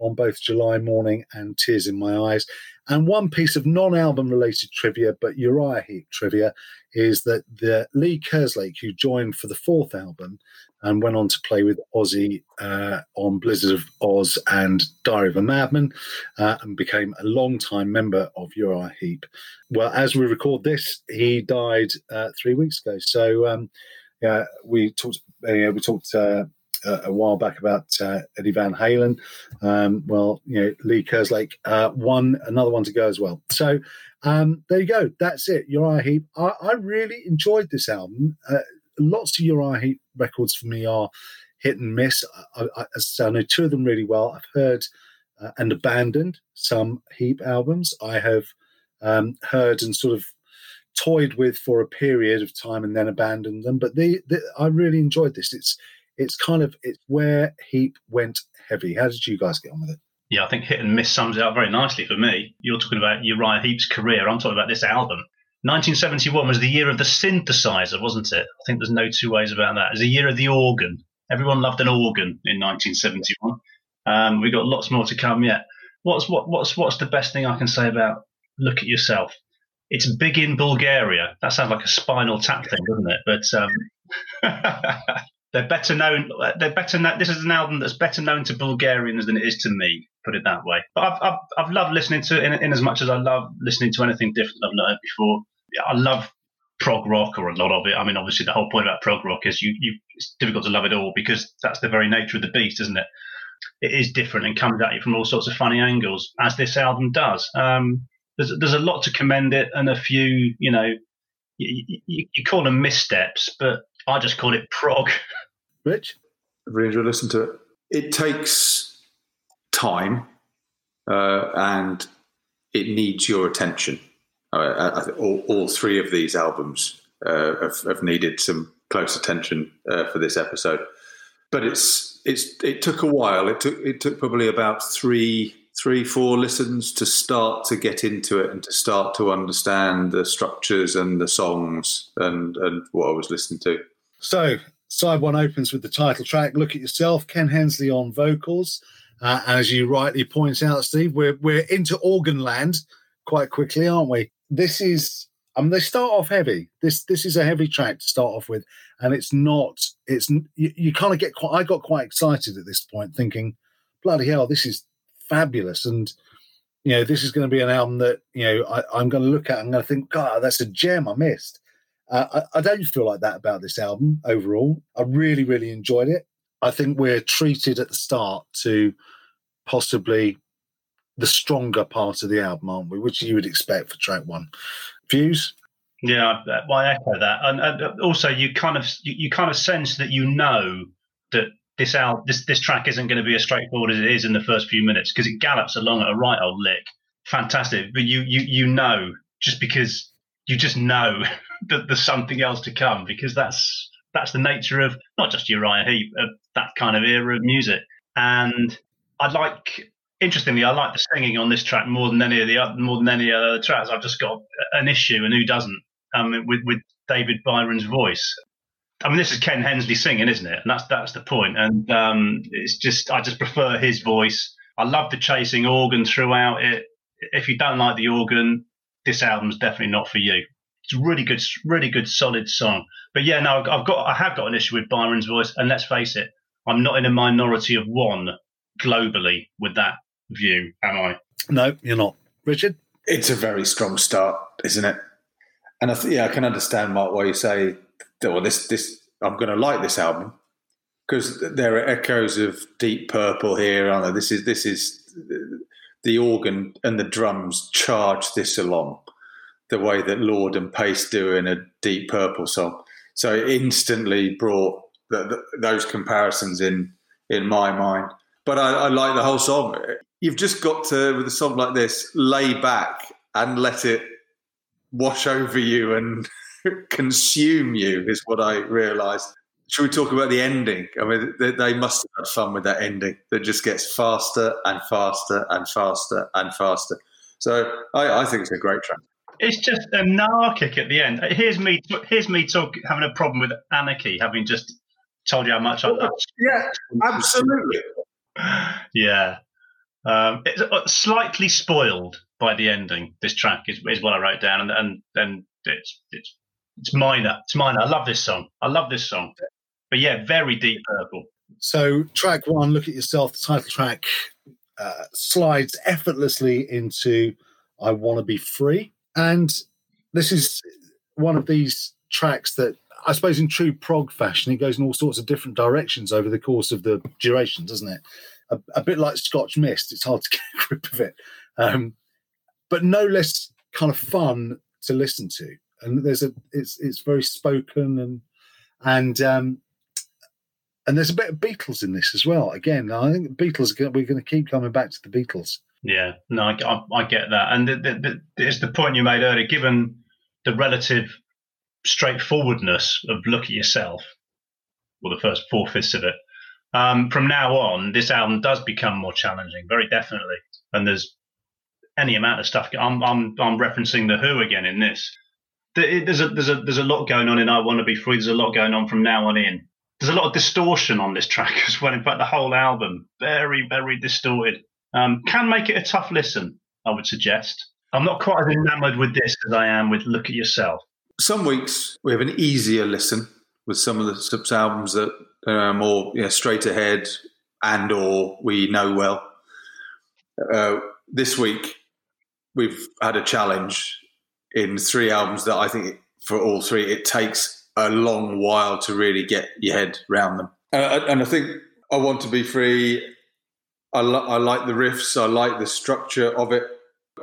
on both July Morning and Tears in My Eyes. And one piece of non-album related trivia, but Uriah Heep trivia, is that the Lee Kerslake, who joined for the fourth album and went on to play with Ozzy uh, on Blizzard of Oz and Diary of a Madman, uh, and became a long-time member of Uriah Heep. Well, as we record this, he died uh, three weeks ago. So um, yeah, we talked. Uh, we talked uh, a while back about uh, Eddie Van Halen. Um, well, you know, Lee Kerslake, one another one to go as well. So um, there you go. That's it. Uriah Heep. I, I really enjoyed this album. Lots of Uriah records for me are hit and miss. I, I, I know two of them really well. I've heard uh, and abandoned some Heep albums. I have um, heard and sort of toyed with for a period of time and then abandoned them. But the, the I really enjoyed this. It's it's kind of it's where Heep went heavy. How did you guys get on with it? Yeah, I think hit and miss sums it up very nicely for me. You're talking about Uriah Heep's career. I'm talking about this album. 1971 was the year of the synthesizer, wasn't it? I think there's no two ways about that. It was the year of the organ. Everyone loved an organ in 1971. Um, we got lots more to come yet. What's what, what's what's the best thing I can say about look at yourself? It's big in Bulgaria. That sounds like a spinal tap thing, doesn't it? But um, they're better known. They're better. This is an album that's better known to Bulgarians than it is to me. Put it that way. But I've I've, I've loved listening to it in, in, as much as I love listening to anything different I've not heard before. I love prog rock or a lot of it. I mean, obviously the whole point about prog rock is you you it's difficult to love it all because that's the very nature of the beast, isn't it? It is different and comes at you from all sorts of funny angles, as this album does. Um, there's there's a lot to commend it, and a few, you know, you, you, you call them missteps, but I just call it prog. Rich? I've really enjoyed listening to it. It takes time uh, and it needs your attention. Uh, all, all, three of these albums uh, have, have, needed some close attention uh, for this episode, but it's it's it took a while. It took it took probably about three three four listens to start to get into it and to start to understand the structures and the songs and and what I was listening to. So Side one opens with the title track, Look at Yourself, Ken Hensley on vocals. Uh, as you rightly point out, Steve, we're, we're into organ land quite quickly, aren't we? This is, I mean, they start off heavy. This this is a heavy track to start off with, and it's not. It's you, you kind of get quite. I got quite excited at this point, thinking, "Bloody hell, this is fabulous!" And you know, this is going to be an album that you know I, am going to look at. I'm going to think, "God, that's a gem I missed." Uh, I, I, don't feel like that about this album overall. I really, really enjoyed it. I think we're treated at the start to possibly the stronger part of the album, aren't we? Which you would expect for track one. Views? Yeah, well, I echo that, and, and uh, also you kind of you, you, kind of sense that you know that this album, this this track isn't going to be as straightforward as it is in the first few minutes because it gallops along at a right old lick. Fantastic, but you you you know just because you just know that there's something else to come because that's that's the nature of not just Uriah Heep, of that kind of era of music. And I like, interestingly, I like the singing on this track more than any of the other, more than any other tracks. I've just got an issue, and who doesn't? Um, with with David Byron's voice. I mean, this is Ken Hensley singing, isn't it? And that's that's the point. And um, it's just I just prefer his voice. I love the chasing organ throughout it. if you don't like the organ, this album's definitely not for you. It's a really good, really good, solid song. But yeah, no, I've got, I have got an issue with Byron's voice, and let's face it, I'm not in a minority of one globally with that view, am I? No, you're not, Richard. It's a very strong start, isn't it? And I th- yeah, I can understand Mark why you say, "Well, this this I'm going to like this album." because there are echoes of Deep Purple here, aren't there? This is this is the organ and the drums charge this along the way that Lord and Paice do in a Deep Purple song. So it instantly brought the, the, those comparisons in in my mind. But I, I like the whole song. You've just got to with a song like this lay back and let it wash over you and consume you is what I realised. Should we talk about the ending? I mean, they, they, must have had fun with that ending that just gets faster and faster and faster and faster. So I, I think it's a great track. It's just anarchic at the end. Here's me. Here's me talk, having a problem with anarchy, having just told you how much I love. Yeah, absolutely. yeah, um, it's uh, slightly spoiled by the ending. This track is, is what I wrote down, and and and it's it's it's minor. It's minor. I love this song. I love this song. But yeah, very deep purple. So track one, look at yourself. The title track uh, slides effortlessly into "I Want to Be Free," and this is one of these tracks that I suppose in true prog fashion, it goes in all sorts of different directions over the course of the duration, doesn't it? A, a bit like Scotch Mist, it's hard to get a grip of it, um, but no less kind of fun to listen to. And there's a it's it's very spoken and and um, and there's a bit of Beatles in this as well. Again, I think Beatles we're going to keep coming back to the Beatles. Yeah, no, I, I, I get that, and the, the, the, it's the point you made earlier. Given the relative straightforwardness of "Look at Yourself," or the first four fifths of it, um, from now on, this album does become more challenging, very definitely. And there's any amount of stuff. I'm I'm I'm referencing the Who again in this. There's a there's a there's a lot going on in "I Want to Be Free." There's a lot going on from now on in there's a lot of distortion on this track as well. In fact, the whole album very, very distorted. Um, can make it a tough listen, I would suggest. I'm not quite as enamored with this as I am with "Look at Yourself." Some weeks we have an easier listen with some of the subs albums that are more you know, straight ahead and or we know well. Uh, this week we've had a challenge in three albums that I think for all three it takes a long while to really get your head around them. Uh, and I think I want to be free. I, I like the riffs. I like the structure of it.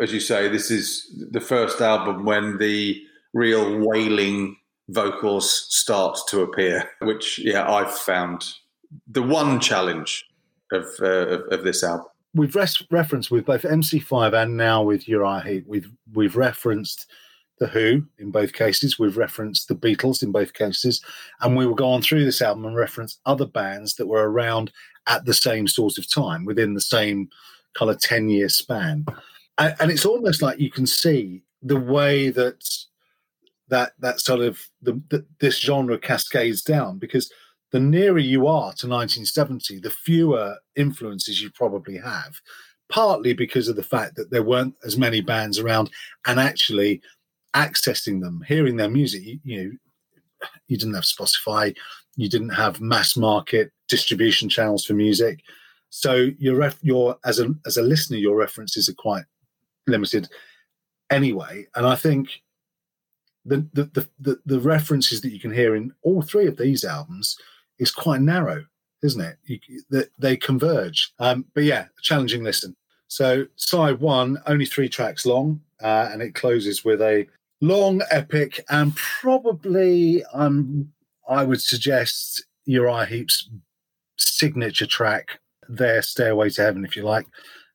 As you say, this is the first album when the real wailing vocals start to appear, which yeah, I've found the one challenge of uh, of, of, this album. We've res- referenced with both MC5 and now with Uriah Heep. We've we've referenced the Who in both cases. We've referenced the Beatles in both cases. And we will go on through this album and reference other bands that were around at the same sort of time within the same kind of 10 year span. And, and it's almost like you can see the way that that that sort of the, the, this genre cascades down because the nearer you are to 1970 the fewer influences you probably have partly because of the fact that there weren't as many bands around and actually accessing them, hearing their music. You, you know, you didn't have Spotify, you didn't have mass market distribution channels for music, so your ref, your as a as a listener, your references are quite limited anyway. And I think the the the, the, the references that you can hear in all three of these albums is quite narrow, isn't it? You, they, they converge. Um, but yeah, challenging listen. So side one, only three tracks long, uh, and it closes with a long, epic, and probably um, I would suggest Uriah Heep's signature track, their Stairway to Heaven, if you like,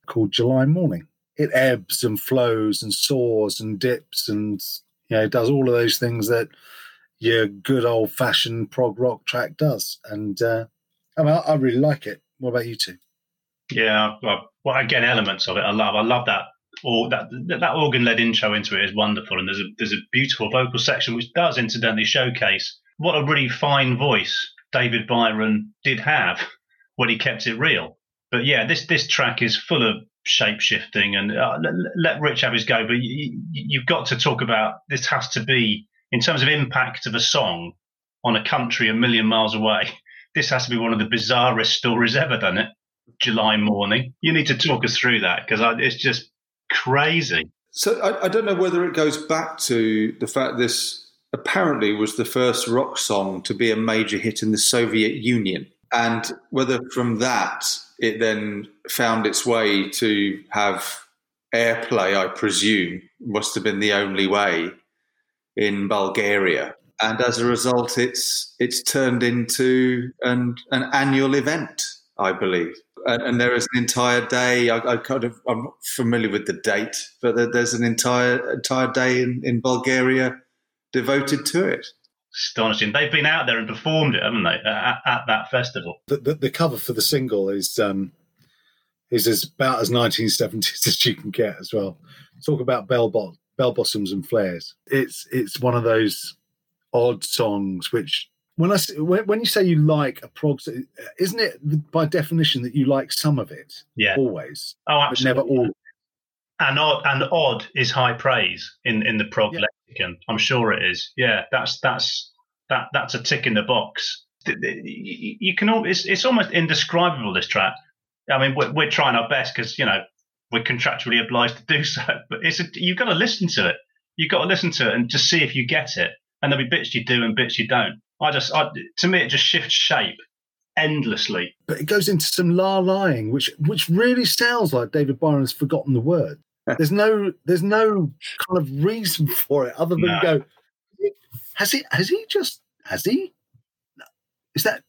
called July Morning. It ebbs and flows and soars and dips and you know it does all of those things that your good old fashioned prog rock track does. And uh, I mean, I, I really like it. What about you two? Yeah, well, well, again, elements of it I love. I love that or that that organ led intro into it is wonderful, and there's a there's a beautiful vocal section which does incidentally showcase what a really fine voice David Byron did have when he kept it real. But yeah, this this track is full of shape shifting, and uh, let, let, Rich have his go. But you, you've got to talk about this has to be in terms of impact of a song on a country a million miles away. This has to be one of the bizarrest stories ever, doesn't it? July morning. You need to talk us through that because it's just crazy. So I, I, don't know whether it goes back to the fact this apparently was the first rock song to be a major hit in the Soviet Union, and whether from that it then found its way to have airplay. I presume must have been the only way in Bulgaria, and as a result, it's it's turned into an an annual event, I believe and, and, there is an entire day. I, I, kind of I'm not familiar with the date, but there's an entire entire day in, in Bulgaria devoted to it. Astonishing! They've been out there and performed it, haven't they, at, at that festival? The, the, the, cover for the single is um, is as about as 1970s as you can get as well. Talk about bell bot bell bottoms and flares. It's it's one of those odd songs which when I when you say you like a prog, isn't it by definition that you like some of it? Yeah, always. Oh, absolutely. But never all. And odd and odd is high praise in in the prog yeah. Lexicon. I'm sure it is. Yeah, that's that's that that's a tick in the box. You can all. It's it's almost indescribable. This track. I mean, we're, we're trying our best because you know we're contractually obliged to do so. But it's a, you've got to listen to it. You've got to listen to it and just see if you get it. And there'll be bits you do and bits you don't. I just, I, to me, it just shifts shape endlessly. But it goes into some la lying, which which really sounds like David Byron's forgotten the word. There's no there's no kind of reason for it other than no. go. Has he? Has he just? Has he? Is that?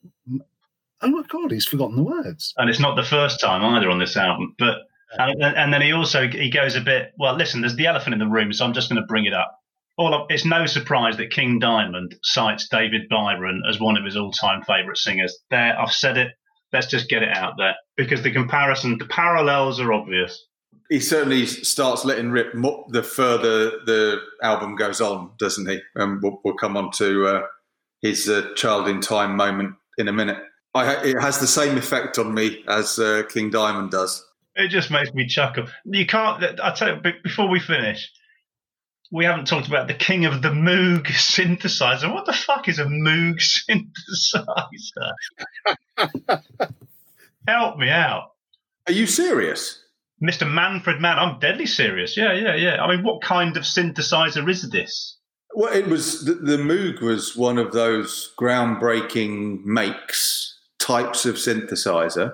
Oh my god, he's forgotten the words. And it's not the first time either on this album. But and, and then he also he goes a bit. Well, listen, there's the elephant in the room, so I'm just going to bring it up all of, it's no surprise that King Diamond cites David Byron as one of his all-time favourite singers. There, I've said it. Let's just get it out there because the comparison, the parallels are obvious. He certainly starts letting rip the further the album goes on, doesn't he? And we'll, we'll come on to uh, his uh, child in time moment in a minute. I, it has the same effect on me as uh, King Diamond does. It just makes me chuckle. You can't. I tell you before we finish we haven't talked about the king of the Moog synthesizer. What the fuck is a Moog synthesizer? Help me out. Are you serious? Mr. Manfred Mann, I'm deadly serious. Yeah, yeah, yeah. I mean, what kind of synthesizer is this? Well, it was the, the Moog was one of those groundbreaking makes types of synthesizer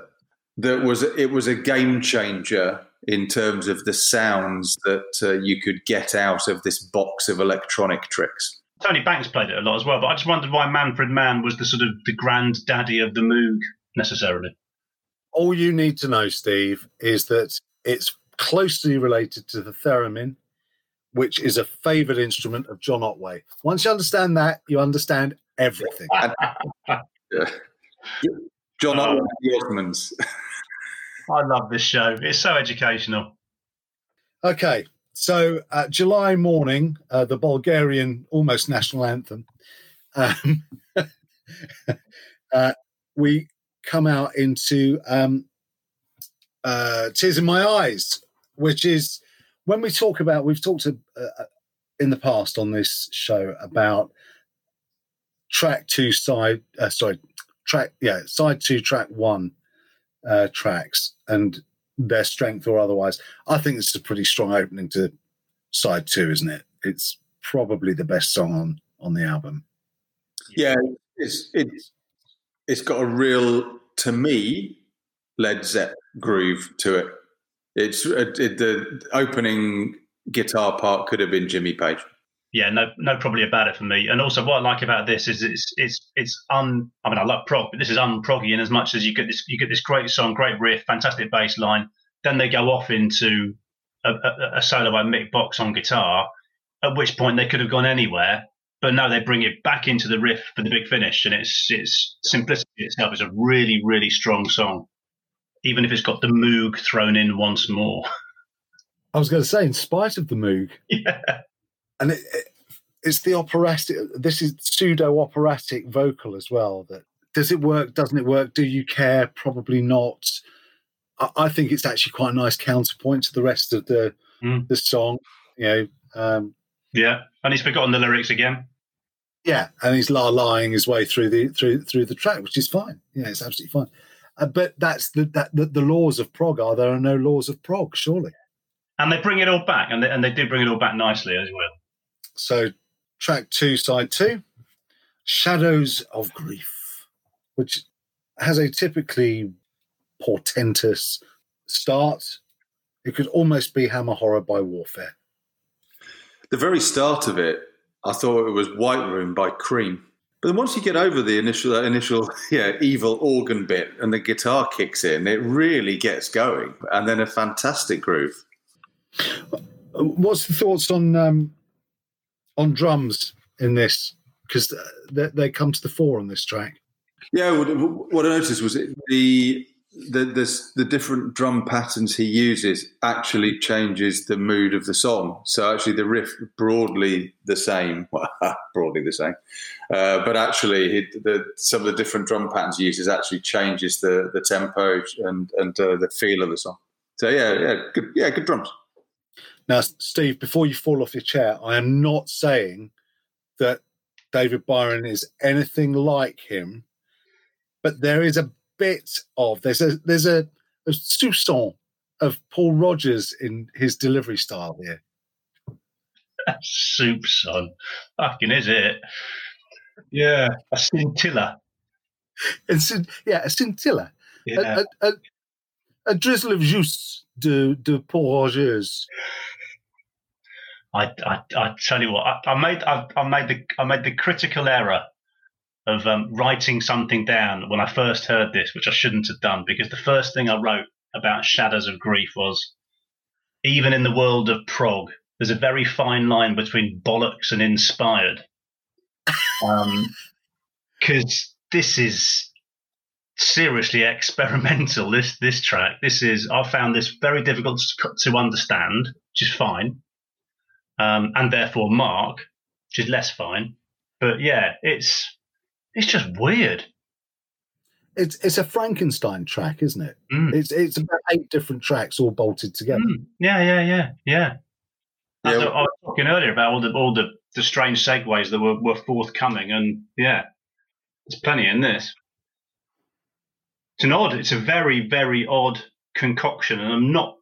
that was it was a game changer in terms of the sounds that uh, you could get out of this box of electronic tricks. Tony Banks played it a lot as well, but I just wondered why Manfred Mann was the sort of the granddaddy of the Moog necessarily. All you need to know, Steve, is that it's closely related to the theremin, which is a favoured instrument of John Otway. Once you understand that, you understand everything. yeah. John oh. Otway, the Osmonds. I love this show. It's so educational. Okay, so uh, July morning, uh, the Bulgarian almost national anthem. Um, uh, we come out into um, uh, "Tears in My Eyes," which is when we talk about. We've talked to, uh, in the past on this show about track two, side uh, sorry, track yeah, side two, track one uh, tracks and their strength or otherwise. I think this is a pretty strong opening to side two, isn't it? It's probably the best song on on the album. Yeah, it's it's it's got a real to me Led Zepp groove to it. It's it, it, the opening guitar part could have been Jimmy Page yeah, no, no, probably about it for me. And also, what I like about this is it's it's it's un. I mean, I love prog, but this is unproggy in as much as you get this you get this great song, great riff, fantastic bass line. Then they go off into a, a, a solo by Mick Box on guitar, at which point they could have gone anywhere. But no, they bring it back into the riff for the big finish, and it's it's simplicity itself is a really really strong song, even if it's got the Moog thrown in once more. I was going to say, in spite of the Moog, yeah and it, it, it's the operatic. This is pseudo operatic vocal as well. That does it work? Doesn't it work? Do you care? Probably not. I, I think it's actually quite a nice counterpoint to the rest of the Mm. the song. You know, um, Yeah, and he's forgotten the lyrics again. yeah, and he's la lying his way through the through through the track, which is fine. Yeah, it's absolutely fine. Uh, but that's the that the, the laws of prog are there are no laws of prog, surely. And they bring it all back, and they, and they did bring it all back nicely as well. So, track two, side two, Shadows of Grief, which has a typically portentous start. It could almost be Hammer Horror by Warfare. The very start of it, I thought it was White Room by Cream. But then once you get over the initial, initial, yeah, evil organ bit and the guitar kicks in, it really gets going, and then a fantastic groove. What's the thoughts on um, on drums in this? Because they, they come to the fore on this track. Yeah, what, what I noticed was it, the the this, the different drum patterns he uses actually changes the mood of the song. So actually, the riff broadly the same, broadly the same, uh, but actually, he, the, some of the different drum patterns he uses actually changes the the tempo and and uh, the feel of the song. So yeah, yeah, good, yeah, good drums. Now, Steve, before you fall off your chair, I am not saying that David Byron is anything like him, but there is a bit of there's a there's a, a soupçon of Paul Rodgers in his delivery style here. Soup, son. Fucking is it? Yeah, a scintilla. It's yeah, a scintilla, Yeah. a, a, a, a drizzle of juice de de Rogers. I, I, I tell you what, I, I made I, I made the I made the critical error of um, writing something down when I first heard this, which I shouldn't have done because the first thing I wrote about Shadows of Grief was even in the world of prog, there's a very fine line between bollocks and inspired. Because this is seriously experimental. This this track, this is I found this very difficult to, to understand, which is fine um, and therefore Mark, which is less fine. But yeah, it's it's just weird. It's it's a Frankenstein track, isn't it? Mm. It's it's about eight different tracks all bolted together. Mm. Yeah, yeah, yeah, yeah. That's Yeah. what I was talking earlier about all the all the, the strange segues that were, were forthcoming, and yeah, there's plenty in this. It's an odd, it's a very very odd concoction, and I'm not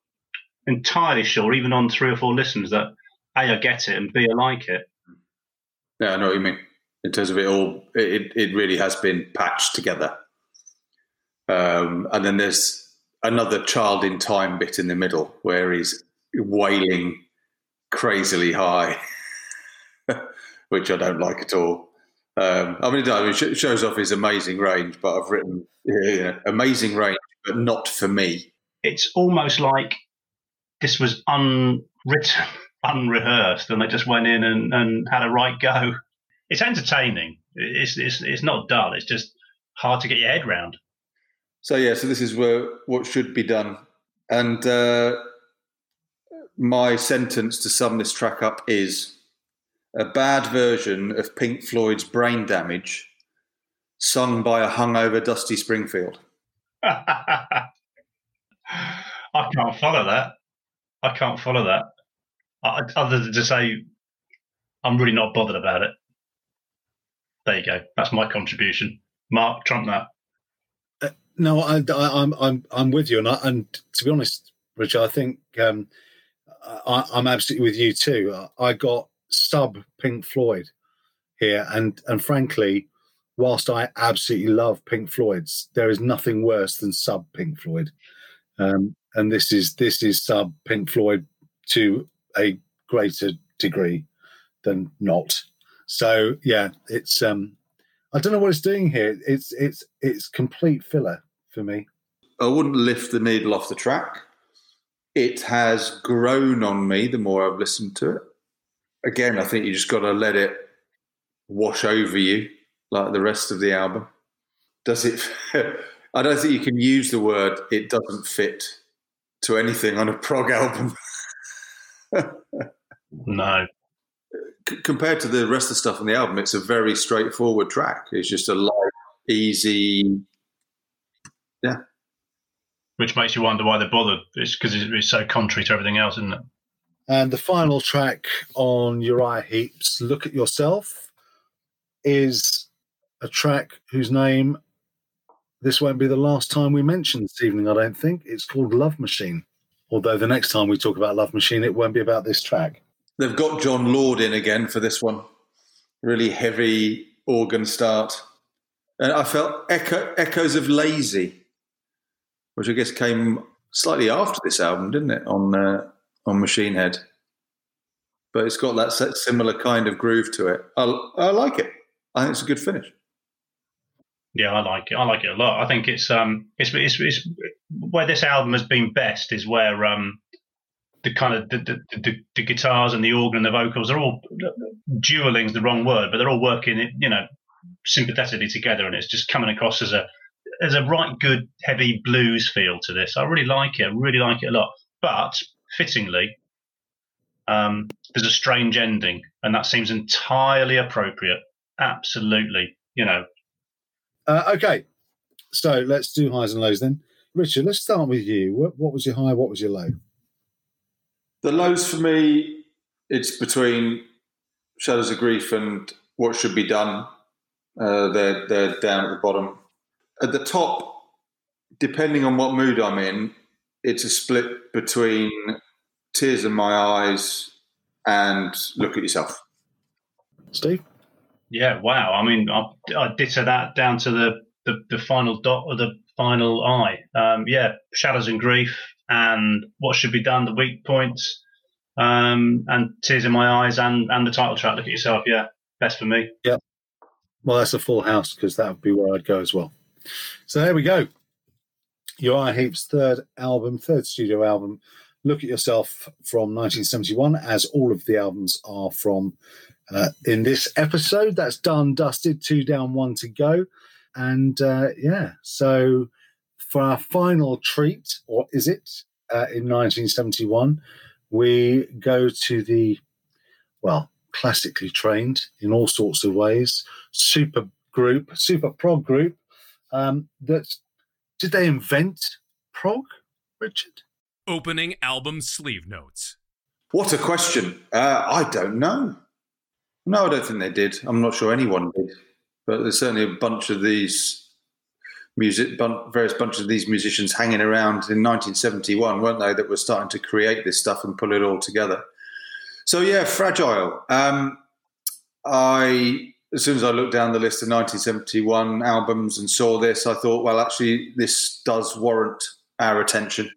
entirely sure, even on three or four listens, that a I get it and b I like it. Yeah, I know what you mean. In terms of it all, it, it really has been patched together. Um, and then there's another child in time bit in the middle where he's wailing crazily high, which I don't like at all. Um, I mean, it it shows off his amazing range, but I've written yeah, amazing range, but not for me. it's almost like this was unwritten, unrehearsed, and they just went in and, and had a right go. It's entertaining. It's, it's it's not dull. It's just hard to get your head round. So yeah, so this is where what should be done, and uh, my sentence to sum this track up is a bad version of Pink Floyd's "Brain Damage," sung by a hungover Dusty Springfield. I can't follow that. I can't follow that. I, other than to say, I'm really not bothered about it. There you go. That's my contribution. Mark, trump that. No, I, I, I'm I'm I'm with you, and I, and to be honest, Richard, I think um, I, I'm absolutely with you too. I got sub Pink Floyd here, and and frankly, whilst I absolutely love Pink Floyd's, there is nothing worse than sub Pink Floyd, um, and this is this is sub Pink Floyd to a greater degree than not. So yeah, it's um, I don't know what it's doing here. It's it's it's complete filler for me. I wouldn't lift the needle off the track. It has grown on me the more I've listened to it. Again, I think you just got to let it wash over you like the rest of the album. Does it? I don't think you can use the word "it doesn't fit" to anything on a prog album. No. C- compared to the rest of the stuff on the album, it's a very straightforward track. It's just a light, easy. Yeah. which makes you wonder why they bothered. It's because it's so contrary to everything else, isn't it? And the final track on Uriah Heep's Look at Yourself is a track whose name this won't be the last time we mention this evening, I don't think. It's called Love Machine. Although the next time we talk about Love Machine, it won't be about this track. They've got Jon Lord in again for this one. Really heavy organ start. And I felt echo, echoes of Lazy, which I guess came slightly after this album, didn't it? On uh, on Machine Head, but it's got that similar kind of groove to it. I, I like it. I think it's a good finish. Yeah, I like it. I like it a lot. I think it's um, it's it's, it's where this album has been best is where um, the kind of the, the, the, the guitars and the organ and the vocals are all dueling's the wrong word, but they're all working, you know, sympathetically together, and it's just coming across as a as a right good heavy blues feel to this. I really like it. I really like it a lot. But fittingly, um, there's a strange ending, and that seems entirely appropriate. Absolutely, you know. Uh, okay, so let's do highs and lows then. Richard, let's start with you. What, what was your high? What was your low? The lows for me, it's between Shadows of Grief and What Should Be Done. Uh, they're they're down at the bottom. At the top, depending on what mood I'm in, it's a split between Tears in My Eyes and Look at Yourself. Steve? Yeah, wow. I mean, I, I ditto that down to the, the, the final dot or the final eye. Um, yeah, Shadows and Grief and What Should Be Done, the weak points, um, and Tears in My Eyes and, and the title track, Look at Yourself. Yeah, best for me. Yeah. Well, that's a full house because that would be where I'd go as well. So there we go. Uriah Heep's third album, third studio album, Look at Yourself from 1971, as all of the albums are from uh, in this episode. That's done, dusted, two down, one to go. And uh, yeah, so for our final treat, or is it uh, in 1971, we go to the, well, classically trained in all sorts of ways, super group, super prog group um, that did they invent prog, Richard? Opening album sleeve notes. What a question. Uh, I don't know. No, I don't think they did. I'm not sure anyone did. But there's certainly a bunch of these music, various bunches of these musicians hanging around in 1971, weren't they, that were starting to create this stuff and pull it all together. So, yeah, Fragile. Um, I as soon as I looked down the list of 1971 albums and saw this, I thought, well, actually, this does warrant our attention.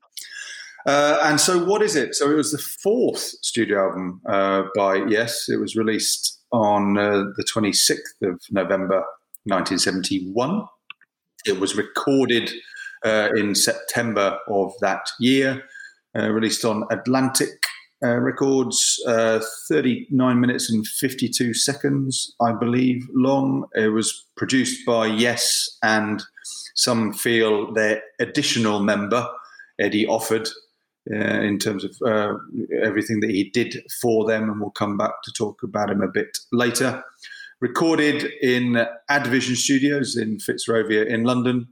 Uh, and so, what is it? So, it was the fourth studio album uh, by Yes. It was released on uh, the 26th of November 1971. It was recorded uh, in September of that year, uh, released on Atlantic uh, records, uh, 39 minutes and 52 seconds, I believe, long. It was produced by Yes and some feel their additional member, Eddie Offord, uh, in terms of uh, everything that he did for them, and we'll come back to talk about him a bit later. Recorded in Advision Studios in Fitzrovia in London,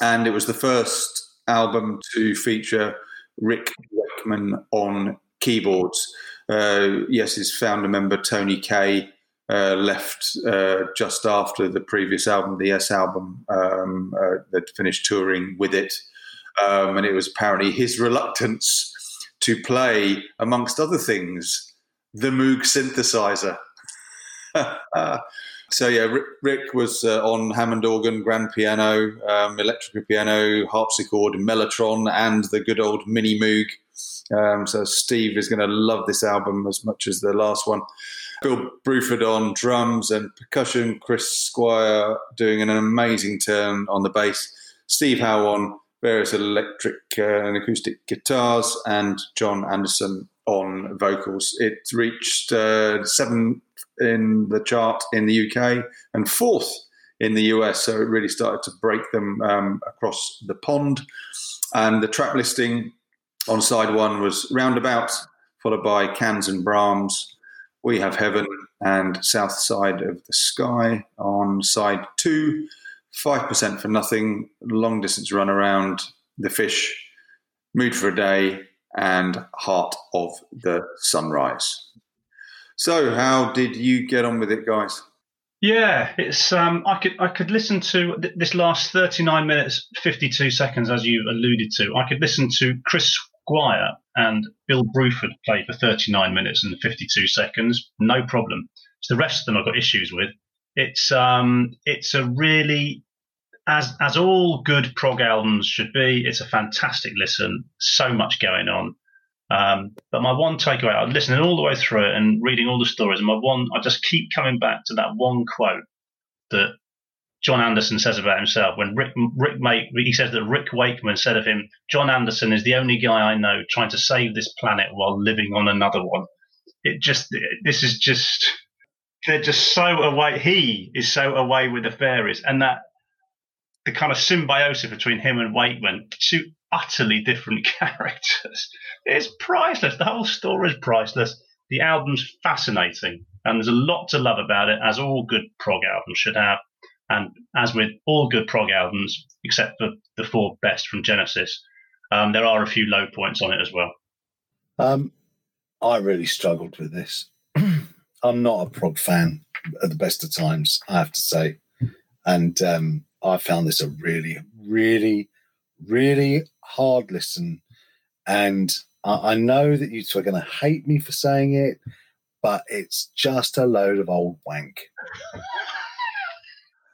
and it was the first album to feature Rick Wakeman on keyboards. Uh, yes, his founder member Tony Kaye uh, left uh, just after the previous album, the Yes album, um, uh, that finished touring with it, um, and it was apparently his reluctance to play, amongst other things, the Moog synthesizer. so yeah, Rick, Rick was uh, on Hammond organ, grand piano, um, electric piano, harpsichord, mellotron, and the good old mini Moog. Um, so Steve is going to love this album as much as the last one. Bill Bruford on drums and percussion, Chris Squire doing an amazing turn on the bass, Steve Howe on various electric uh, and acoustic guitars, and Jon Anderson on vocals. It reached uh, seventh in the chart in the UK and fourth in the US, so it really started to break them um, across the pond. And the track listing on side one was Roundabout, followed by Cans and Brahms, We Have Heaven, and South Side of the Sky. On side two, 5% for Nothing, Long Distance Run Around, The Fish, Mood for a Day, and Heart of the Sunrise. So, how did you get on with it, guys? Yeah, it's um, I could I could listen to th- this last thirty nine minutes fifty two seconds as you alluded to. I could listen to Chris Squire and Bill Bruford play for thirty nine minutes and fifty two seconds, no problem. It's the rest of them I've got issues with. It's um, it's a really as as all good prog albums should be. It's a fantastic listen. So much going on. Um, but my one takeaway, I'm listening all the way through it and reading all the stories, and my one, I just keep coming back to that one quote that Jon Anderson says about himself when Rick Rick Mate, he says that Rick Wakeman said of him, Jon Anderson is the only guy I know trying to save this planet while living on another one. It just this is just they're just so away. He is so away with the fairies, and that the kind of symbiosis between him and Wakeman, two utterly different characters. It's priceless. The whole story is priceless. The album's fascinating, and there's a lot to love about it, as all good prog albums should have. And as with all good prog albums, except for the four best from Genesis, um, there are a few low points on it as well. Um, I really struggled with this. I'm not a prog fan at the best of times, I have to say. And um, I found this a really, really, really hard listen. And I, I know that you two are going to hate me for saying it, but it's just a load of old wank.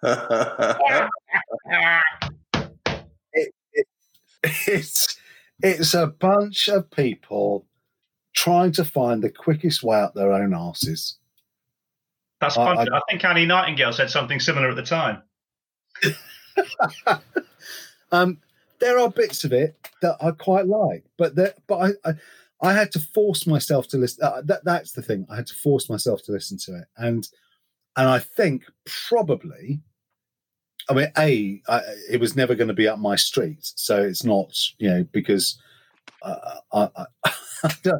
it, it, it's it's a bunch of people trying to find the quickest way up their own asses. That's I, I, I think Annie Nightingale said something similar at the time. um, there are bits of it that I quite like, but there, but I, I, I had to force myself to listen. Uh, that, that's the thing. I had to force myself to listen to it, and and I think probably, I mean, a I, it was never going to be up my street, so it's not, you know, because uh, I, I,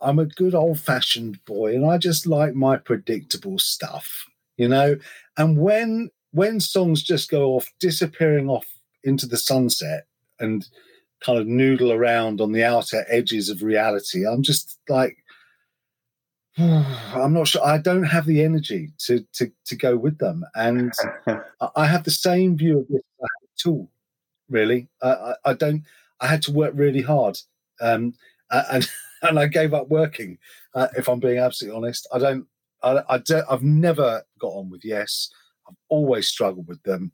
I'm a good old fashioned boy, and I just like my predictable stuff, you know. And when when songs just go off, disappearing off into the sunset and kind of noodle around on the outer edges of reality, I'm just like, I'm not sure. I don't have the energy to to to go with them, and I have the same view of this tool. Really, I, I, don't. I had to work really hard, um, and and I gave up working. Uh, if I'm being absolutely honest, I don't. I, I don't, I've never got on with Yes. I've always struggled with them.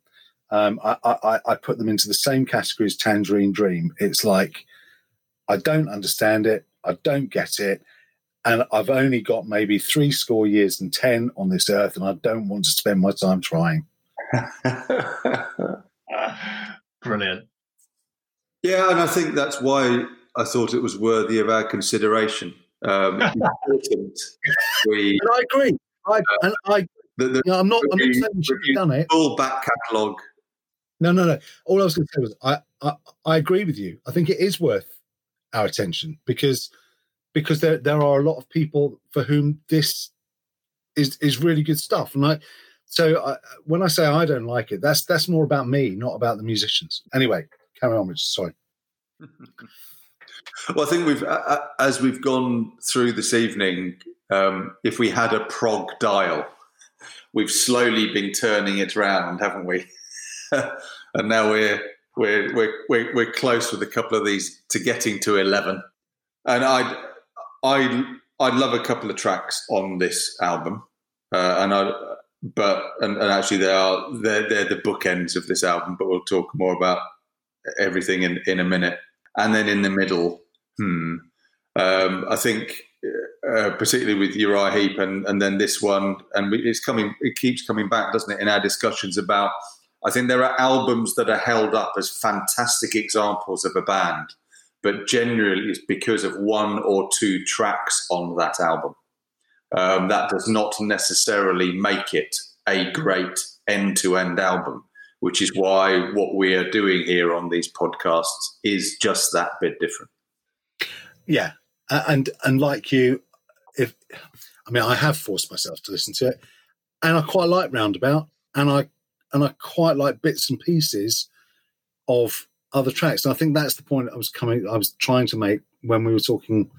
Um, I, I, I, put them into the same category as Tangerine Dream. It's like I don't understand it, I don't get it, and I've only got maybe three score years and ten on this earth, and I don't want to spend my time trying. Brilliant. Yeah, and I think that's why I thought it was worthy of our consideration. Um, we, and I agree. I, uh, and I the, the you know, I'm not. Review, I'm not saying you should have done it. Full back catalogue. No, no, no. All I was going to say was I, I, I agree with you. I think it is worth our attention because because there there are a lot of people for whom this is is really good stuff, and I. So I, when I say I don't like it, that's that's more about me, not about the musicians. Anyway, carry on, Rich. Sorry. well, I think we've as we've gone through this evening, um, if we had a prog dial, we've slowly been turning it around, haven't we? and now we're, we're we're we're we're close with a couple of these to getting to eleven. And I'd I I'd love a couple of tracks on this album, uh, and I but and, and, actually they are they're they're the bookends of this album. But we'll talk more about everything in in a minute. And then in the middle, hmm, um, I think uh, particularly with Uriah Heep, and, and then this one, and it's coming. It keeps coming back, doesn't it? In our discussions about, I think there are albums that are held up as fantastic examples of a band, but generally it's because of one or two tracks on that album. Um, that does not necessarily make it a great end-to-end album, which is why what we are doing here on these podcasts is just that bit different. Yeah, and and like you, if I mean, I have forced myself to listen to it, and I quite like Roundabout, and I and I quite like bits and pieces of other tracks. And I think that's the point I was coming, I was trying to make when we were talking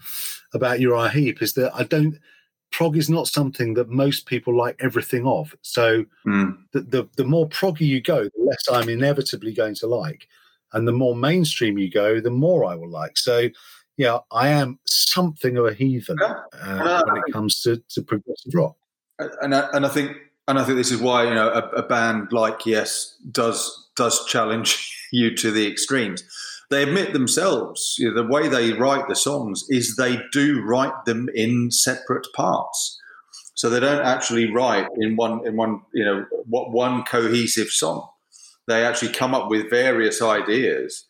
about Uriah Heep is that I don't, prog is not something that most people like everything of. So Mm. the, the, the more proggy you go, the less I'm inevitably going to like. And the more mainstream you go, the more I will like. So, yeah, I am something of a heathen Yeah. uh, when it comes to, to progressive rock. and I, and I think and I think this is why you know a, a band like Yes does does challenge you to the extremes. They admit themselves you know, the way they write the songs is they do write them in separate parts, so they don't actually write in one in one you know what one cohesive song. They actually come up with various ideas.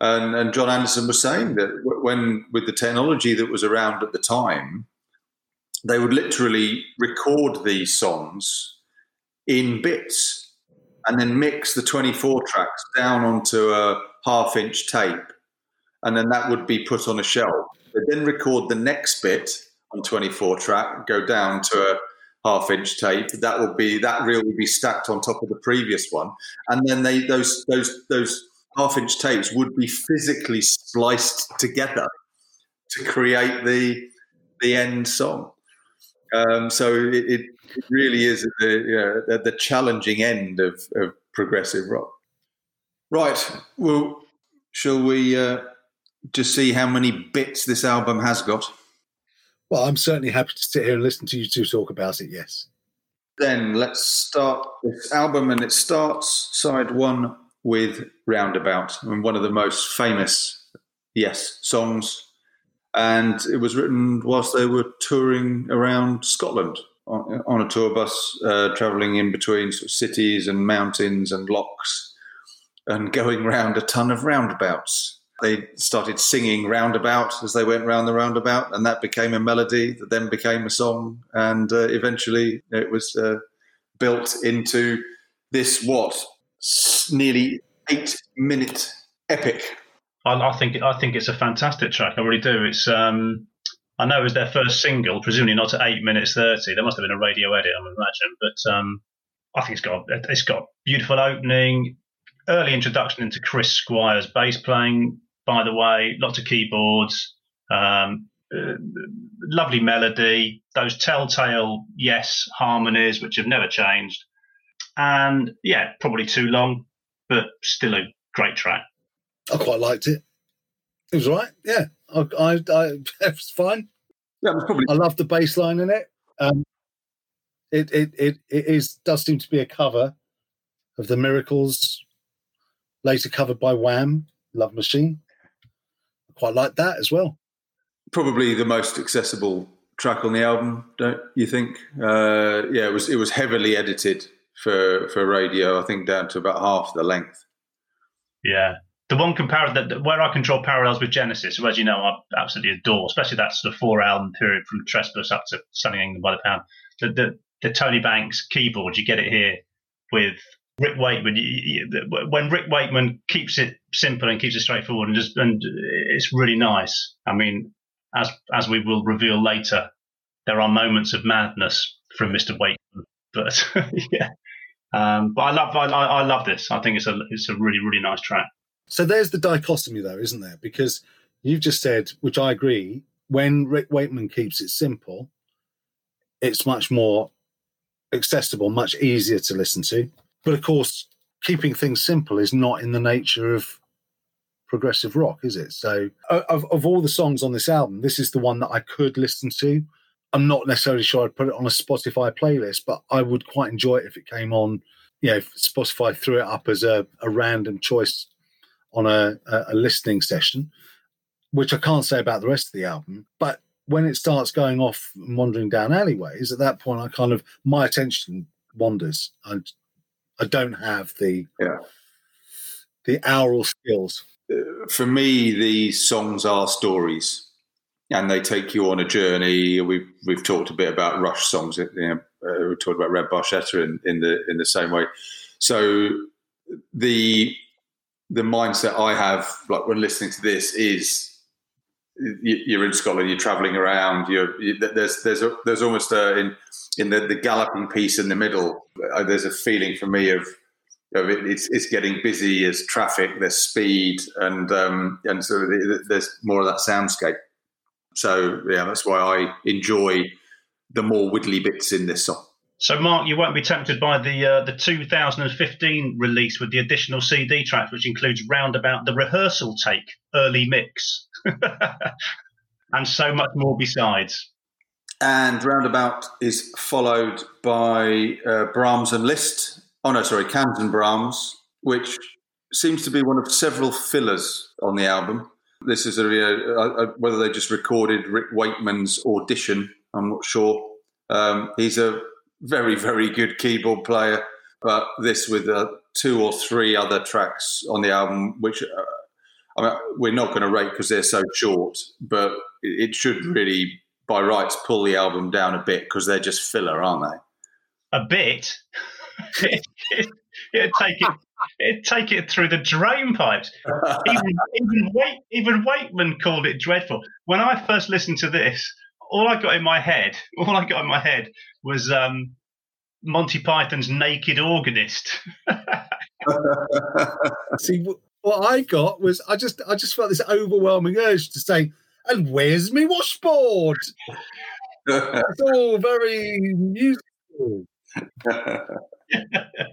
And, and Jon Anderson was saying that when with the technology that was around at the time, they would literally record these songs in bits and then mix the 24 tracks down onto a half inch tape. And then that would be put on a shelf. They then record the next bit on 24 track go down to a half inch tape. That will be that reel will be stacked on top of the previous one. And then they those those those half inch tapes would be physically spliced together to create the the end song um, so it, it really is the, you know, the the challenging end of, of progressive rock. Right. Well, shall we uh, just see how many bits this album has got? Well, I'm certainly happy to sit here and listen to you two talk about it, yes. Then let's start this album, and it starts side one with Roundabout, and one of the most famous Yes songs. And it was written whilst they were touring around Scotland on, on a tour bus, uh, traveling in between sort of cities and mountains and locks, and going round a ton of roundabouts. They started singing roundabout as they went round the roundabout, and that became a melody that then became a song, and uh, eventually it was uh, built into this what nearly eight minute epic. I, I think I think it's a fantastic track. I really do. It's um, I know it was their first single, presumably not at eight minutes thirty. There must have been a radio edit, I imagine. But um, I think it's got it's got beautiful opening, early introduction into Chris Squire's bass playing. By the way, lots of keyboards, um, uh, lovely melody, those telltale yes harmonies which have never changed, and yeah, probably too long, but still a great track. I quite liked it. It was all right. Yeah, I, I, I it was fine. That was probably I love the bass line in it. Um, it, it, it, it is does seem to be a cover of the Miracles, later covered by Wham, Love Machine. I quite like that as well. probably the most accessible track on the album, don't you think? Uh, yeah, it was it was heavily edited for for radio. I think down to about half the length. Yeah. The one that where I draw parallels with Genesis, who, as you know, I absolutely adore, especially that sort of four album period from Trespass up to Selling England by the Pound. The, the, the Tony Banks keyboard, you get it here with Rick Wakeman. You, you, when Rick Wakeman keeps it simple and keeps it straightforward, and just and it's really nice. I mean, as as we will reveal later, there are moments of madness from Mr. Wakeman, but yeah. Um, but I love I I love this. I think it's a it's a really really nice track. So there's the dichotomy, though, isn't there? Because you've just said, which I agree, when Rick Wakeman keeps it simple, it's much more accessible, much easier to listen to. But of course, keeping things simple is not in the nature of progressive rock, is it? So, of, of all the songs on this album, this is the one that I could listen to. I'm not necessarily sure I'd put it on a Spotify playlist, but I would quite enjoy it if it came on. You know, if Spotify threw it up as a, a random choice on a, a, listening session, which I can't say about the rest of the album. But when it starts going off and wandering down alleyways, at that point, I kind of my attention wanders. I I don't have the Yeah. the aural skills. For me, these songs are stories, and they take you on a journey. We've we've talked a bit about Rush songs. You know, uh, we talked about Red Barchetta in, in the in the same way. So the the mindset I have, like when listening to this, is you- you're in Scotland, you're travelling around. You're you, there's there's a, there's almost a in in the, the galloping piece in the middle. Uh, there's a feeling for me of know, it, it's it's getting busy as traffic, there's speed, and um, and so there's more of that soundscape. So yeah, that's why I enjoy the more widdly bits in this song. So, Mark, you won't be tempted by the uh, the 2015 release with the additional CD tracks, which includes Roundabout, the rehearsal take, early mix, and so much more besides. And Roundabout is followed by uh, Brahms and Liszt. Oh no, sorry, Cans and Brahms, which seems to be one of several fillers on the album. This is a, a, a whether they just recorded Rick Wakeman's audition. I'm not sure. Um, he's a very, very good keyboard player. But this with uh, two or three other tracks on the album, which uh, I mean, we're not going to rate because they're so short, but it should really, by rights, pull the album down a bit because they're just filler, aren't they? A bit. it'd take it. It'd take it through the drain pipes. Even even, Wait, even Wakeman called it dreadful. When I first listened to this, all I got in my head, all I got in my head was um, Monty Python's Naked Organist. See, what I got was I just I just felt this overwhelming urge to say, "And where's me washboard?" it's all very musical.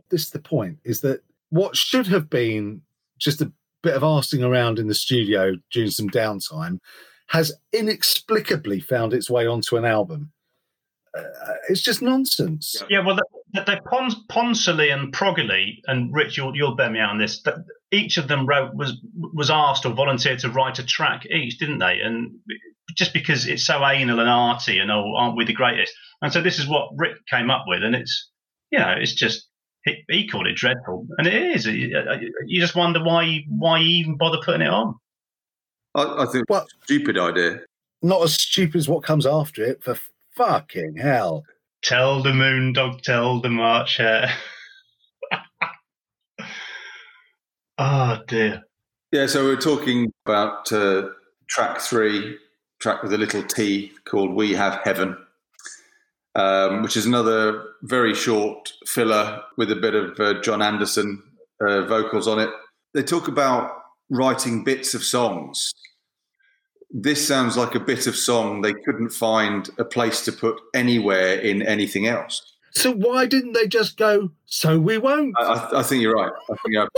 this is the point: is that what should have been just a bit of arsing around in the studio during some downtime has inexplicably found its way onto an album. Uh, it's just nonsense. Yeah, well, the, the Ponsoli and Progoli, and Rich, you'll, you'll bear me out on this. That each of them wrote was was asked or volunteered to write a track each, didn't they? And just because it's so anal and arty, and oh, aren't we the greatest? And so this is what Rick came up with, and it's you know, it's just he, he called it dreadful, and it is. You just wonder why why you even bother putting it on. I, I think well, stupid idea. Not as stupid as what comes after it. For fucking hell! Tell the moon dog, tell the March hare. oh dear. Yeah, so we're talking about uh, track three, track with a little T called "We Have Heaven." Um, which is another very short filler with a bit of uh, Jon Anderson uh, vocals on it. They talk about writing bits of songs. This sounds like a bit of song they couldn't find a place to put anywhere in anything else. So why didn't they just go? So we won't. I, I think you're right. I think you're,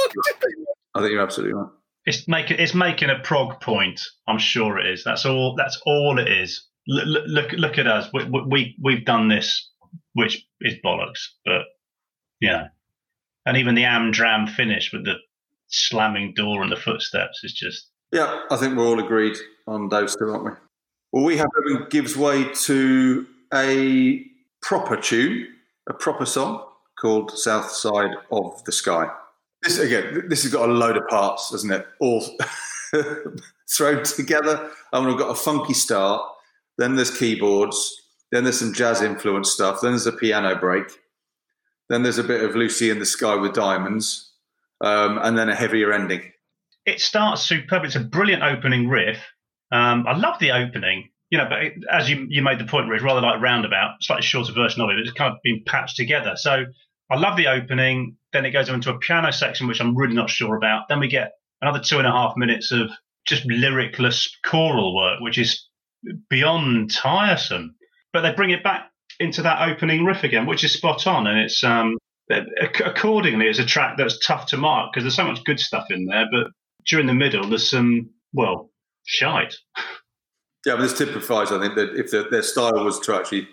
I think you're absolutely right. It's making it's making a prog point. I'm sure it is. That's all. That's all it is. Look look, look at us. We, we we've done this, which is bollocks. But you know, and even the Amdram finish with the slamming door and the footsteps is just. Yeah, I think we're all agreed on those two, aren't we? Well, we have heaven gives way to a proper tune, a proper song called South Side of the Sky. This again, this has got a load of parts, doesn't it? All thrown together. Mean, I've got a funky start. Then there's keyboards. Then there's some jazz influence stuff. Then there's a piano break. Then there's a bit of Lucy in the Sky with Diamonds um, and then a heavier ending. It starts superb. It's a brilliant opening riff. Um, I love the opening. You know, but it, as you you made the point, Rich, rather like Roundabout, slightly shorter version of it. But it's kind of been patched together. So I love the opening. Then it goes into a piano section, which I'm really not sure about. Then we get another two and a half minutes of just lyricless choral work, which is beyond tiresome. But they bring it back into that opening riff again, which is spot on, and it's um, accordingly, it's a track that's tough to mark because there's so much good stuff in there, but during the middle, there's some, well, shite. Yeah, but this typifies, I think, that if the, their style was to actually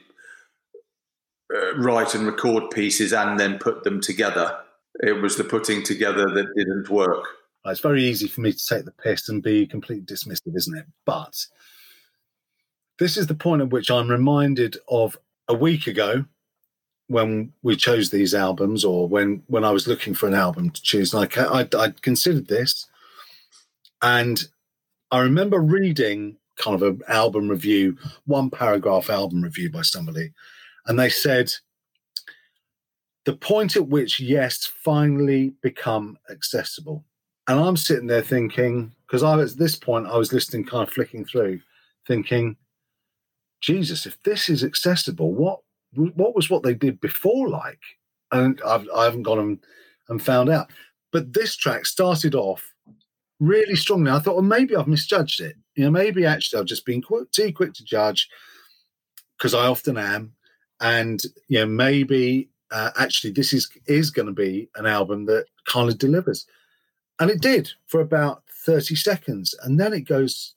uh, write and record pieces and then put them together, it was the putting together that didn't work. It's very easy for me to take the piss and be completely dismissive, isn't it? But this is the point at which I'm reminded of a week ago when we chose these albums or when when I was looking for an album to choose, and I I, I considered this, and I remember reading kind of an album review, one paragraph album review by somebody, and they said the point at which yes finally become accessible, and I'm sitting there thinking because I was at this point I was listening, kind of flicking through, thinking, Jesus, if this is accessible, what what was what they did before like? And I've, I haven't gone and, and found out. But this track started off really strongly. I thought, well, maybe I've misjudged it. You know, maybe actually I've just been quick, too quick to judge because I often am, and you know, maybe uh, actually this is is going to be an album that kind of delivers, and it did for about thirty seconds, and then it goes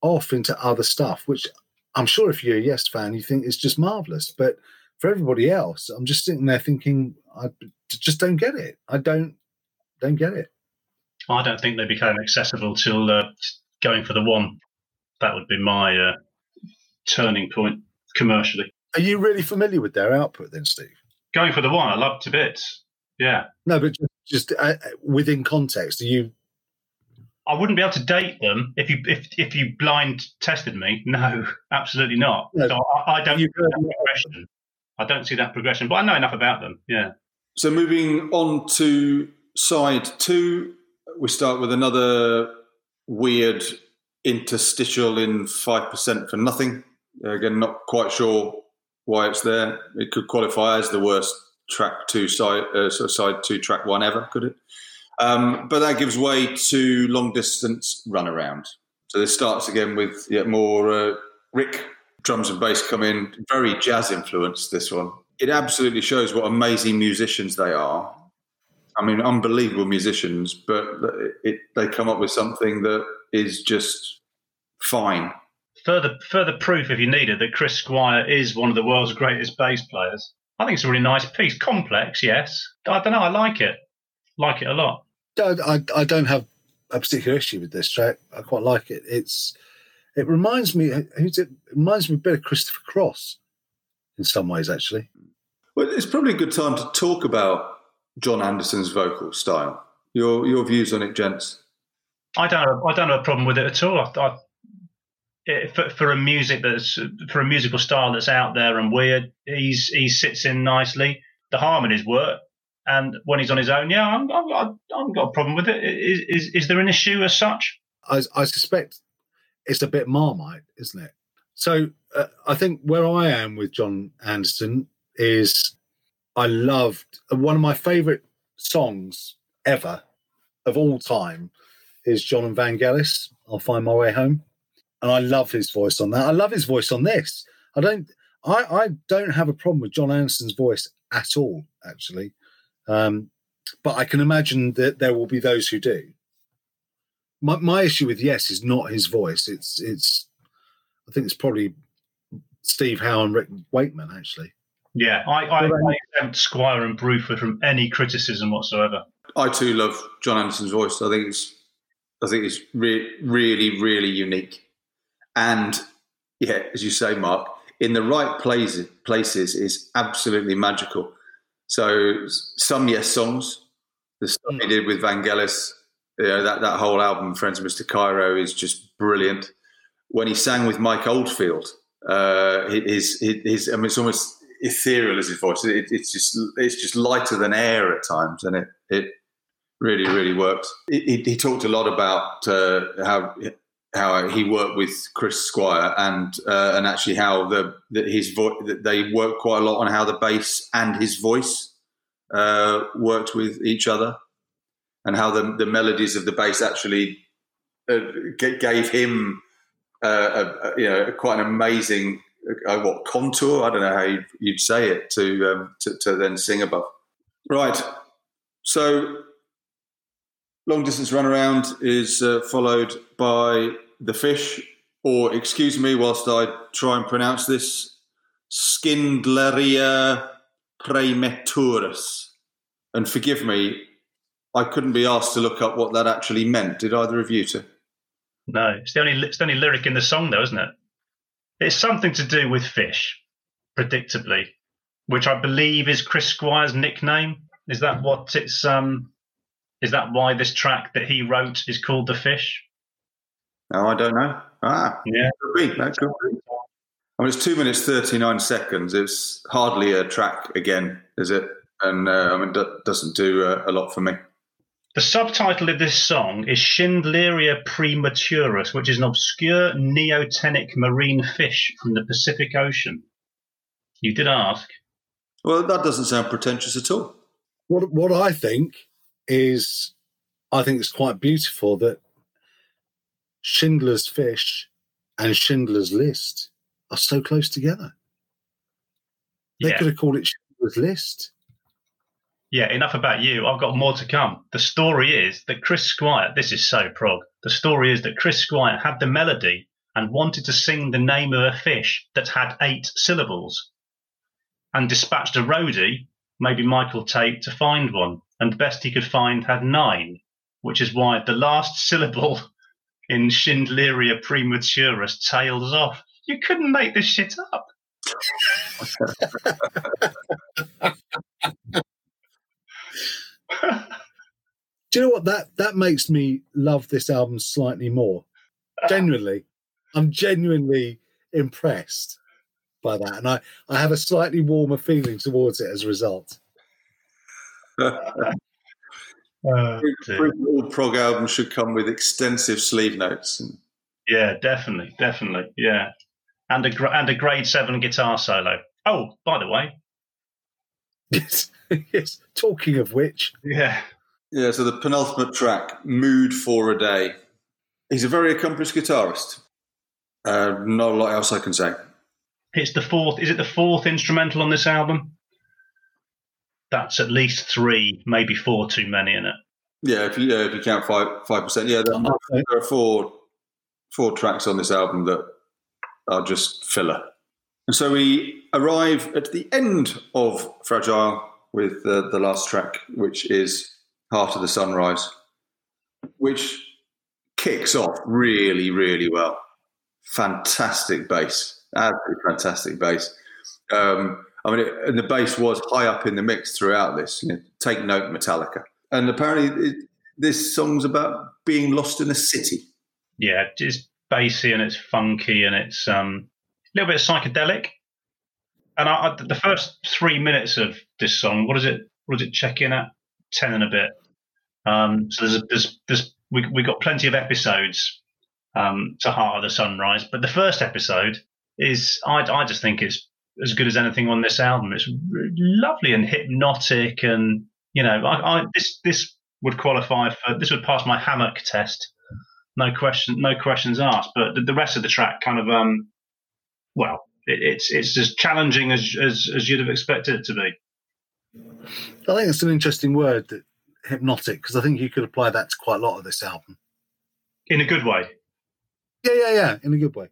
off into other stuff, which I'm sure if you're a Yes fan, you think is just marvelous, but for everybody else, I'm just sitting there thinking, I just don't get it. I don't don't get it. I don't think they became accessible till uh, going for the one. That would be my uh, turning point commercially. Are you really familiar with their output then, Steve? Going for the one, I love to bits. Yeah. No, but just, just uh, within context, are you? I wouldn't be able to date them if you if if you blind tested me. No, absolutely not. No, so I, I don't see that progression. I don't see that progression, but I know enough about them. Yeah. So moving on to side two, we start with another weird interstitial in five percent for nothing. Again, not quite sure why it's there. It could qualify as the worst track two side uh, side two track one ever, could it? Um, but that gives way to long distance run around. So this starts again with yet more uh, Rick drums and bass come in, very jazz influenced. This one, it absolutely shows what amazing musicians they are. I mean, unbelievable musicians, but it, they come up with something that is just fine further further proof, if you needed, that Chris Squire is one of the world's greatest bass players. I think it's a really nice piece. Complex, yes. I don't know. I like it. Like it a lot. I, I don't have a particular issue with this track. I quite like it. It's it reminds me. Who's it? it reminds me a bit of Christopher Cross in some ways, actually. Well, it's probably a good time to talk about Jon Anderson's vocal style. Your your views on it, gents. I don't. Have, I don't have a problem with it at all. I, I for, for a music that's for a musical style that's out there and weird, he's he sits in nicely. The harmonies work, and when he's on his own, yeah, I'm, I'm, I haven't got a problem with it. Is, is is there an issue as such? I, I suspect it's a bit marmite, isn't it? So uh, I think where I am with Jon Anderson is I loved one of my favourite songs ever of all time is Jon and Vangelis. I'll find my way home and I love his voice on that. I love his voice on this. I don't. I, I don't have a problem with Jon Anderson's voice at all, actually. Um, but I can imagine that there will be those who do. My, my issue with Yes is not his voice. It's it's. I think it's probably Steve Howe and Rick Wakeman actually. Yeah, I, I, I exempt Squire and Bruford from any criticism whatsoever. I too love Jon Anderson's voice. I think it's, I think it's re- really, really unique. And yeah, as you say, Mark, in the right places, places is absolutely magical. So some yes songs, the stuff he mm. did with Vangelis, you know, that, that whole album, Friends of Mr. Cairo, is just brilliant. When he sang with Mike Oldfield, uh, his, his, his, I mean, it's almost ethereal as his voice. It, it's just, it's just lighter than air at times, and it, it really, really works. He, he talked a lot about uh, how how he worked with Chris Squire and uh, and actually how the, his voice they worked quite a lot on how the bass and his voice uh, worked with each other and how the the melodies of the bass actually uh, gave him uh, you know quite an amazing uh, what contour I don't know how you'd, say it to, um, to to then sing above right so long distance run around is uh, followed by the fish, or excuse me whilst I try and pronounce this, Schindleria praematurus. And forgive me, I couldn't be asked to look up what that actually meant. Did either of you two? No, it's the only it's the only lyric in the song, though, isn't it? It's something to do with fish, predictably, which I believe is Chris Squire's nickname. Is that what it's um? Is that why this track that he wrote is called the fish? Oh, I don't know. Ah, yeah, could be. That could be. I mean, it's two minutes thirty nine seconds. It's hardly a track again, is it? And uh, I mean, that doesn't do uh, a lot for me. The subtitle of this song is Schindleria praematurus, which is an obscure neotenic marine fish from the Pacific Ocean. You did ask. Well, that doesn't sound pretentious at all. what what I think is, I think it's quite beautiful that Schindler's Fish and Schindler's List are so close together. They Yeah. could have called it Schindler's List. Yeah, enough about you. I've got more to come. The story is that Chris Squire, this is so prog. The story is that Chris Squire had the melody and wanted to sing the name of a fish that had eight syllables and dispatched a roadie, maybe Michael Tait, to find one. And the best he could find had nine, which is why the last syllable in Schindleria Praematurus tails off. You couldn't make this shit up. Do you know what that that makes me love this album slightly more? Genuinely, I'm genuinely impressed by that, and I I have a slightly warmer feeling towards it as a result. Uh, dear. All prog albums should come with extensive sleeve notes. And Yeah, definitely, definitely, yeah. And a and a grade seven guitar solo. Oh, by the way, Yes, yes. Talking of which, yeah, yeah, so the penultimate track, "Mood for a Day." He's a very accomplished guitarist. Uh, not a lot else I can say. it's the fourth. Is it the fourth instrumental on this album? That's at least three, maybe four too many in it. Yeah, if you, yeah, if you count five five percent, yeah, there, Okay. there are four four tracks on this album that are just filler. And so we arrive at the end of Fragile with the, last track, which is Heart of the Sunrise, which kicks off really, really well. Fantastic bass, absolutely fantastic bass. Um, I mean, it, and the bass was high up in the mix throughout this. You know, take note, Metallica. And apparently, it, this song's about being lost in a city. Yeah, it's bassy and it's funky and it's um, little bit psychedelic. And I, I, the first three minutes of this song, what is it? What does it check in at? Ten and a bit. Um, so there's, there's, there's, we we got plenty of episodes um, to Heart of the Sunrise, but the first episode is I, I just think it's as good as anything on this album. It's lovely and hypnotic, and you know, I, I this this would qualify for this would pass my hammock test no question, no questions asked. But the, the rest of the track kind of, um, well, it, it's it's as challenging as, as as you'd have expected it to be. I think it's an interesting word, that hypnotic, because I think you could apply that to quite a lot of this album. In a good way. Yeah, yeah, yeah, in a good way.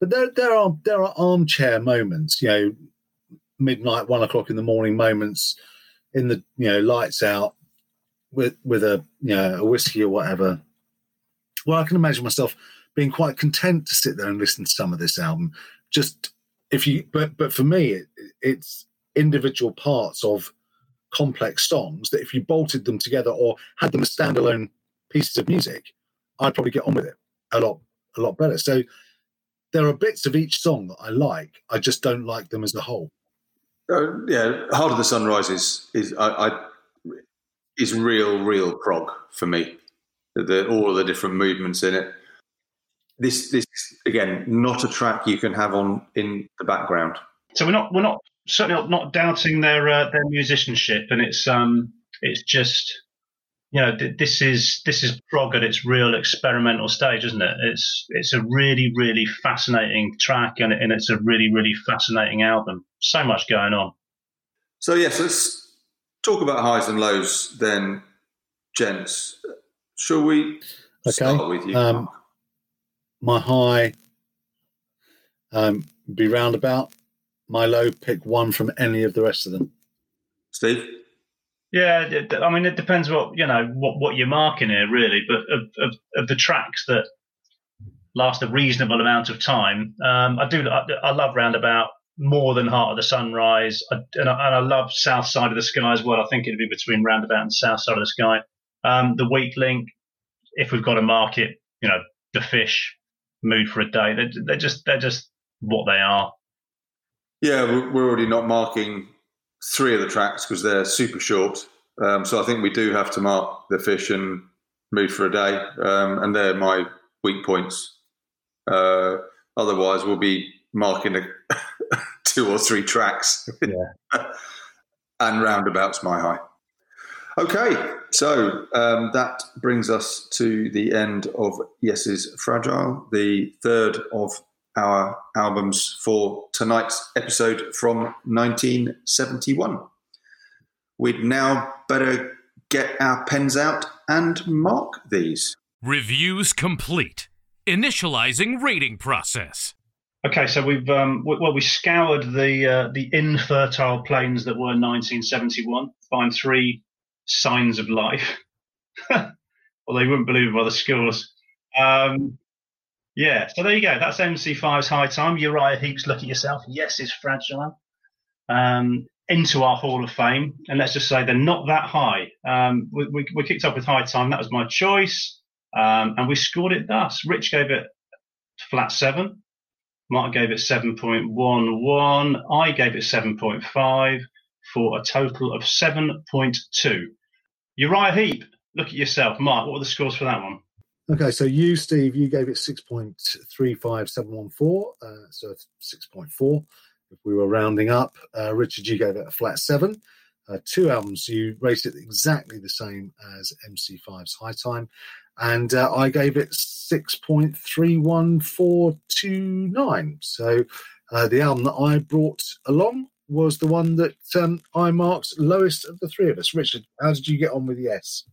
But there, there are there are armchair moments, you know, midnight, one o'clock in the morning moments, in the you know lights out, with with a you know a whiskey or whatever. Well, I can imagine myself being quite content to sit there and listen to some of this album. Just if you, but but for me, it, it's individual parts of complex songs that if you bolted them together or had them as standalone pieces of music, I'd probably get on with it a lot a lot better. So there are bits of each song that I like. I just don't like them as a whole. Uh, yeah, Heart of the Sunrise is is I, I is real, real prog for me. The, the, all of the different movements in it. This this again, not a track you can have on in the background. So we're not we're not certainly not, not doubting their uh, their musicianship, and it's um it's just you know th- this is this is prog at its real experimental stage, isn't it? It's it's a really really fascinating track, and, and it's a really really fascinating album. So much going on. So yes, let's talk about highs and lows then, gents. Shall we Okay, start with you? um, My high um, be roundabout. My low, pick one from any of the rest of them. Steve? Yeah, I mean, it depends what you know what what you're marking here, really. But of, of, of the tracks that last a reasonable amount of time, um, I do I, I love Roundabout more than Heart of the Sunrise, I, and, I, and I love South Side of the Sky as well. I think it'd be between Roundabout and South Side of the Sky. Um, the Weak Link, if we've got to mark it, you know, the Fish, Mood for a Day. They're, they're just they're just what they are. Yeah, we're we're already not marking three of the tracks because they're super short. Um, so I think we do have to mark the fish and mood for a day, um, and they're my weak points. Uh, otherwise, we'll be marking a, two or three tracks, Yeah. and roundabouts my high. Okay, so um, that brings us to the end of Yes's Fragile, the third of our albums for tonight's episode from 1971. We'd now better get our pens out and mark these. Reviews complete. Initializing rating process. Okay, so we've um, w- well we scoured the uh, the infertile plains that were 1971. Find three signs of life. well, they wouldn't believe by the scores. Um, yeah, so there you go. That's MC5's high time. Uriah Heep's look at yourself. Yes, is fragile. Um, into our Hall of Fame, and let's just say they're not that high. Um, we, we, we, kicked off with high time. That was my choice, um, and we scored it thus. Rich gave it flat seven. Mark gave it 7.11. I gave it 7.5 for a total of 7.2. Uriah Heep, look at yourself. Mark, what were the scores for that one? Okay, so you, Steve, you gave it 6.35714, uh, so 6.4 if we were rounding up. Uh, Richard, you gave it a flat seven. Uh, two albums, you rated it exactly the same as MC5's High Time, and uh, I gave it 6.31429. So uh, the album that I brought along was the one that um, I marked lowest of the three of us. Richard, how did you get on with Yes?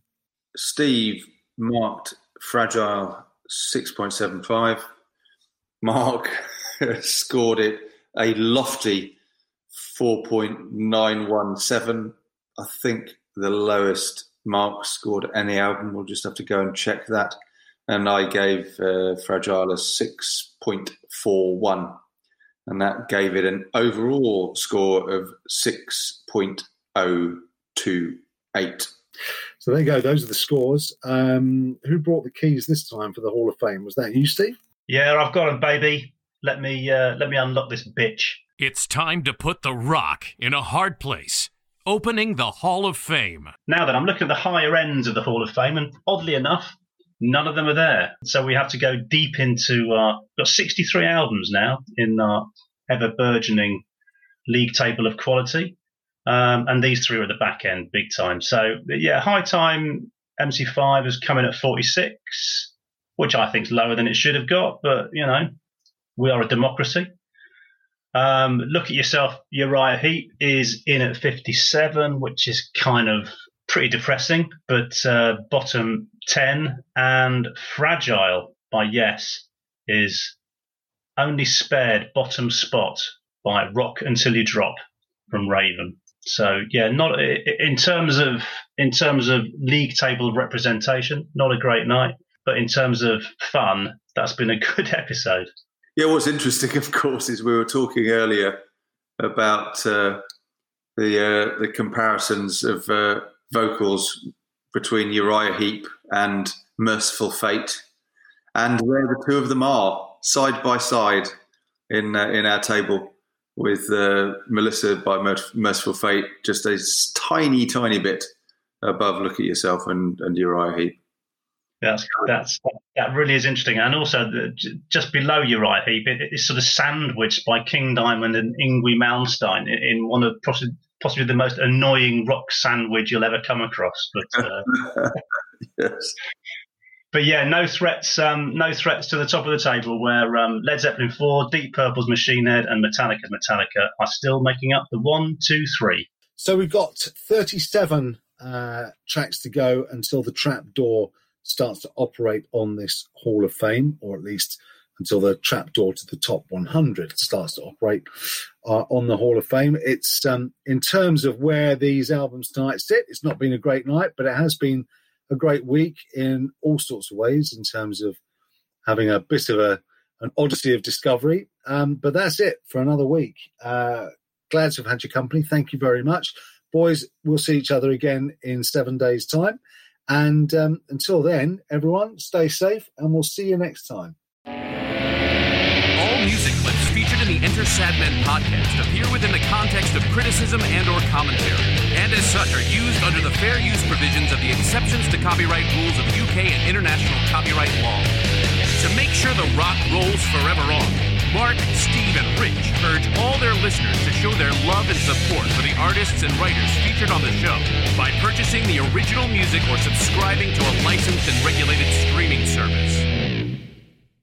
Steve marked Fragile 6.75. Mark scored it a lofty 4.917. I think the lowest Mark scored any album. We'll just have to go and check that. And I gave uh, Fragile a 6.41. And that gave it an overall score of 6.028. So there you go. Those are the scores. Um, who brought the keys this time for the Hall of Fame? Was that you, Steve? Yeah, I've got them, baby. Let me uh, let me unlock this bitch. It's time to put the rock in a hard place. Opening the Hall of Fame. Now that I'm looking at the higher ends of the Hall of Fame, and oddly enough, none of them are there. So we have to go deep into. Uh, got 63 albums now in our ever burgeoning league table of quality, um, and these three are at the back end, big time. So yeah, high time MC5 is coming at 46, which I think is lower than it should have got, but you know we are a democracy. Um, look at yourself. Uriah Heep is in at 57, which is kind of pretty depressing. But uh, bottom 10 and Fragile by Yes is only spared bottom spot by Rock Until You Drop from Raven. So yeah, not in terms of in terms of league table representation, not a great night. But in terms of fun, that's been a good episode. Yeah, what's interesting, of course, is we were talking earlier about uh, the uh, the comparisons of uh, vocals between Uriah Heep and Mercyful Fate, and where the two of them are side by side in uh, in our table, with uh, Melissa by Mercyful Fate just a tiny, tiny bit above Look at Yourself and, and Uriah Heep. That's that's that really is interesting, and also the, just below Uriah Heep, it, it's sort of sandwiched by King Diamond and Yngwie Malmsteen in, in one of possibly, possibly the most annoying rock sandwich you'll ever come across. But uh, yes. But yeah, no threats. Um, no threats to the top of the table. Where um, Led Zeppelin four, Deep Purple's Machine Head, and Metallica's Metallica are still making up the one, two, three. So we've got thirty-seven uh, tracks to go until the trap door starts to operate on this Hall of Fame, or at least until the trapdoor to the top 100 starts to operate uh, on the Hall of Fame. It's um, in terms of where these albums tonight sit. It's not been a great night, but it has been a great week in all sorts of ways in terms of having a bit of a an odyssey of discovery. Um, but that's it for another week. Uh, glad to have had your company. Thank you very much, boys. We'll see each other again in seven days' time. And um, until then, everyone, stay safe and we'll see you next time. Enter Sadmen podcast appear within the context of criticism and or commentary, and as such are used under the fair use provisions of the exceptions to copyright rules of UK and international copyright law. To make sure the rock rolls forever on, Mark, Steve, and Rich urge all their listeners to show their love and support for the artists and writers featured on the show by purchasing the original music or subscribing to a licensed and regulated streaming service.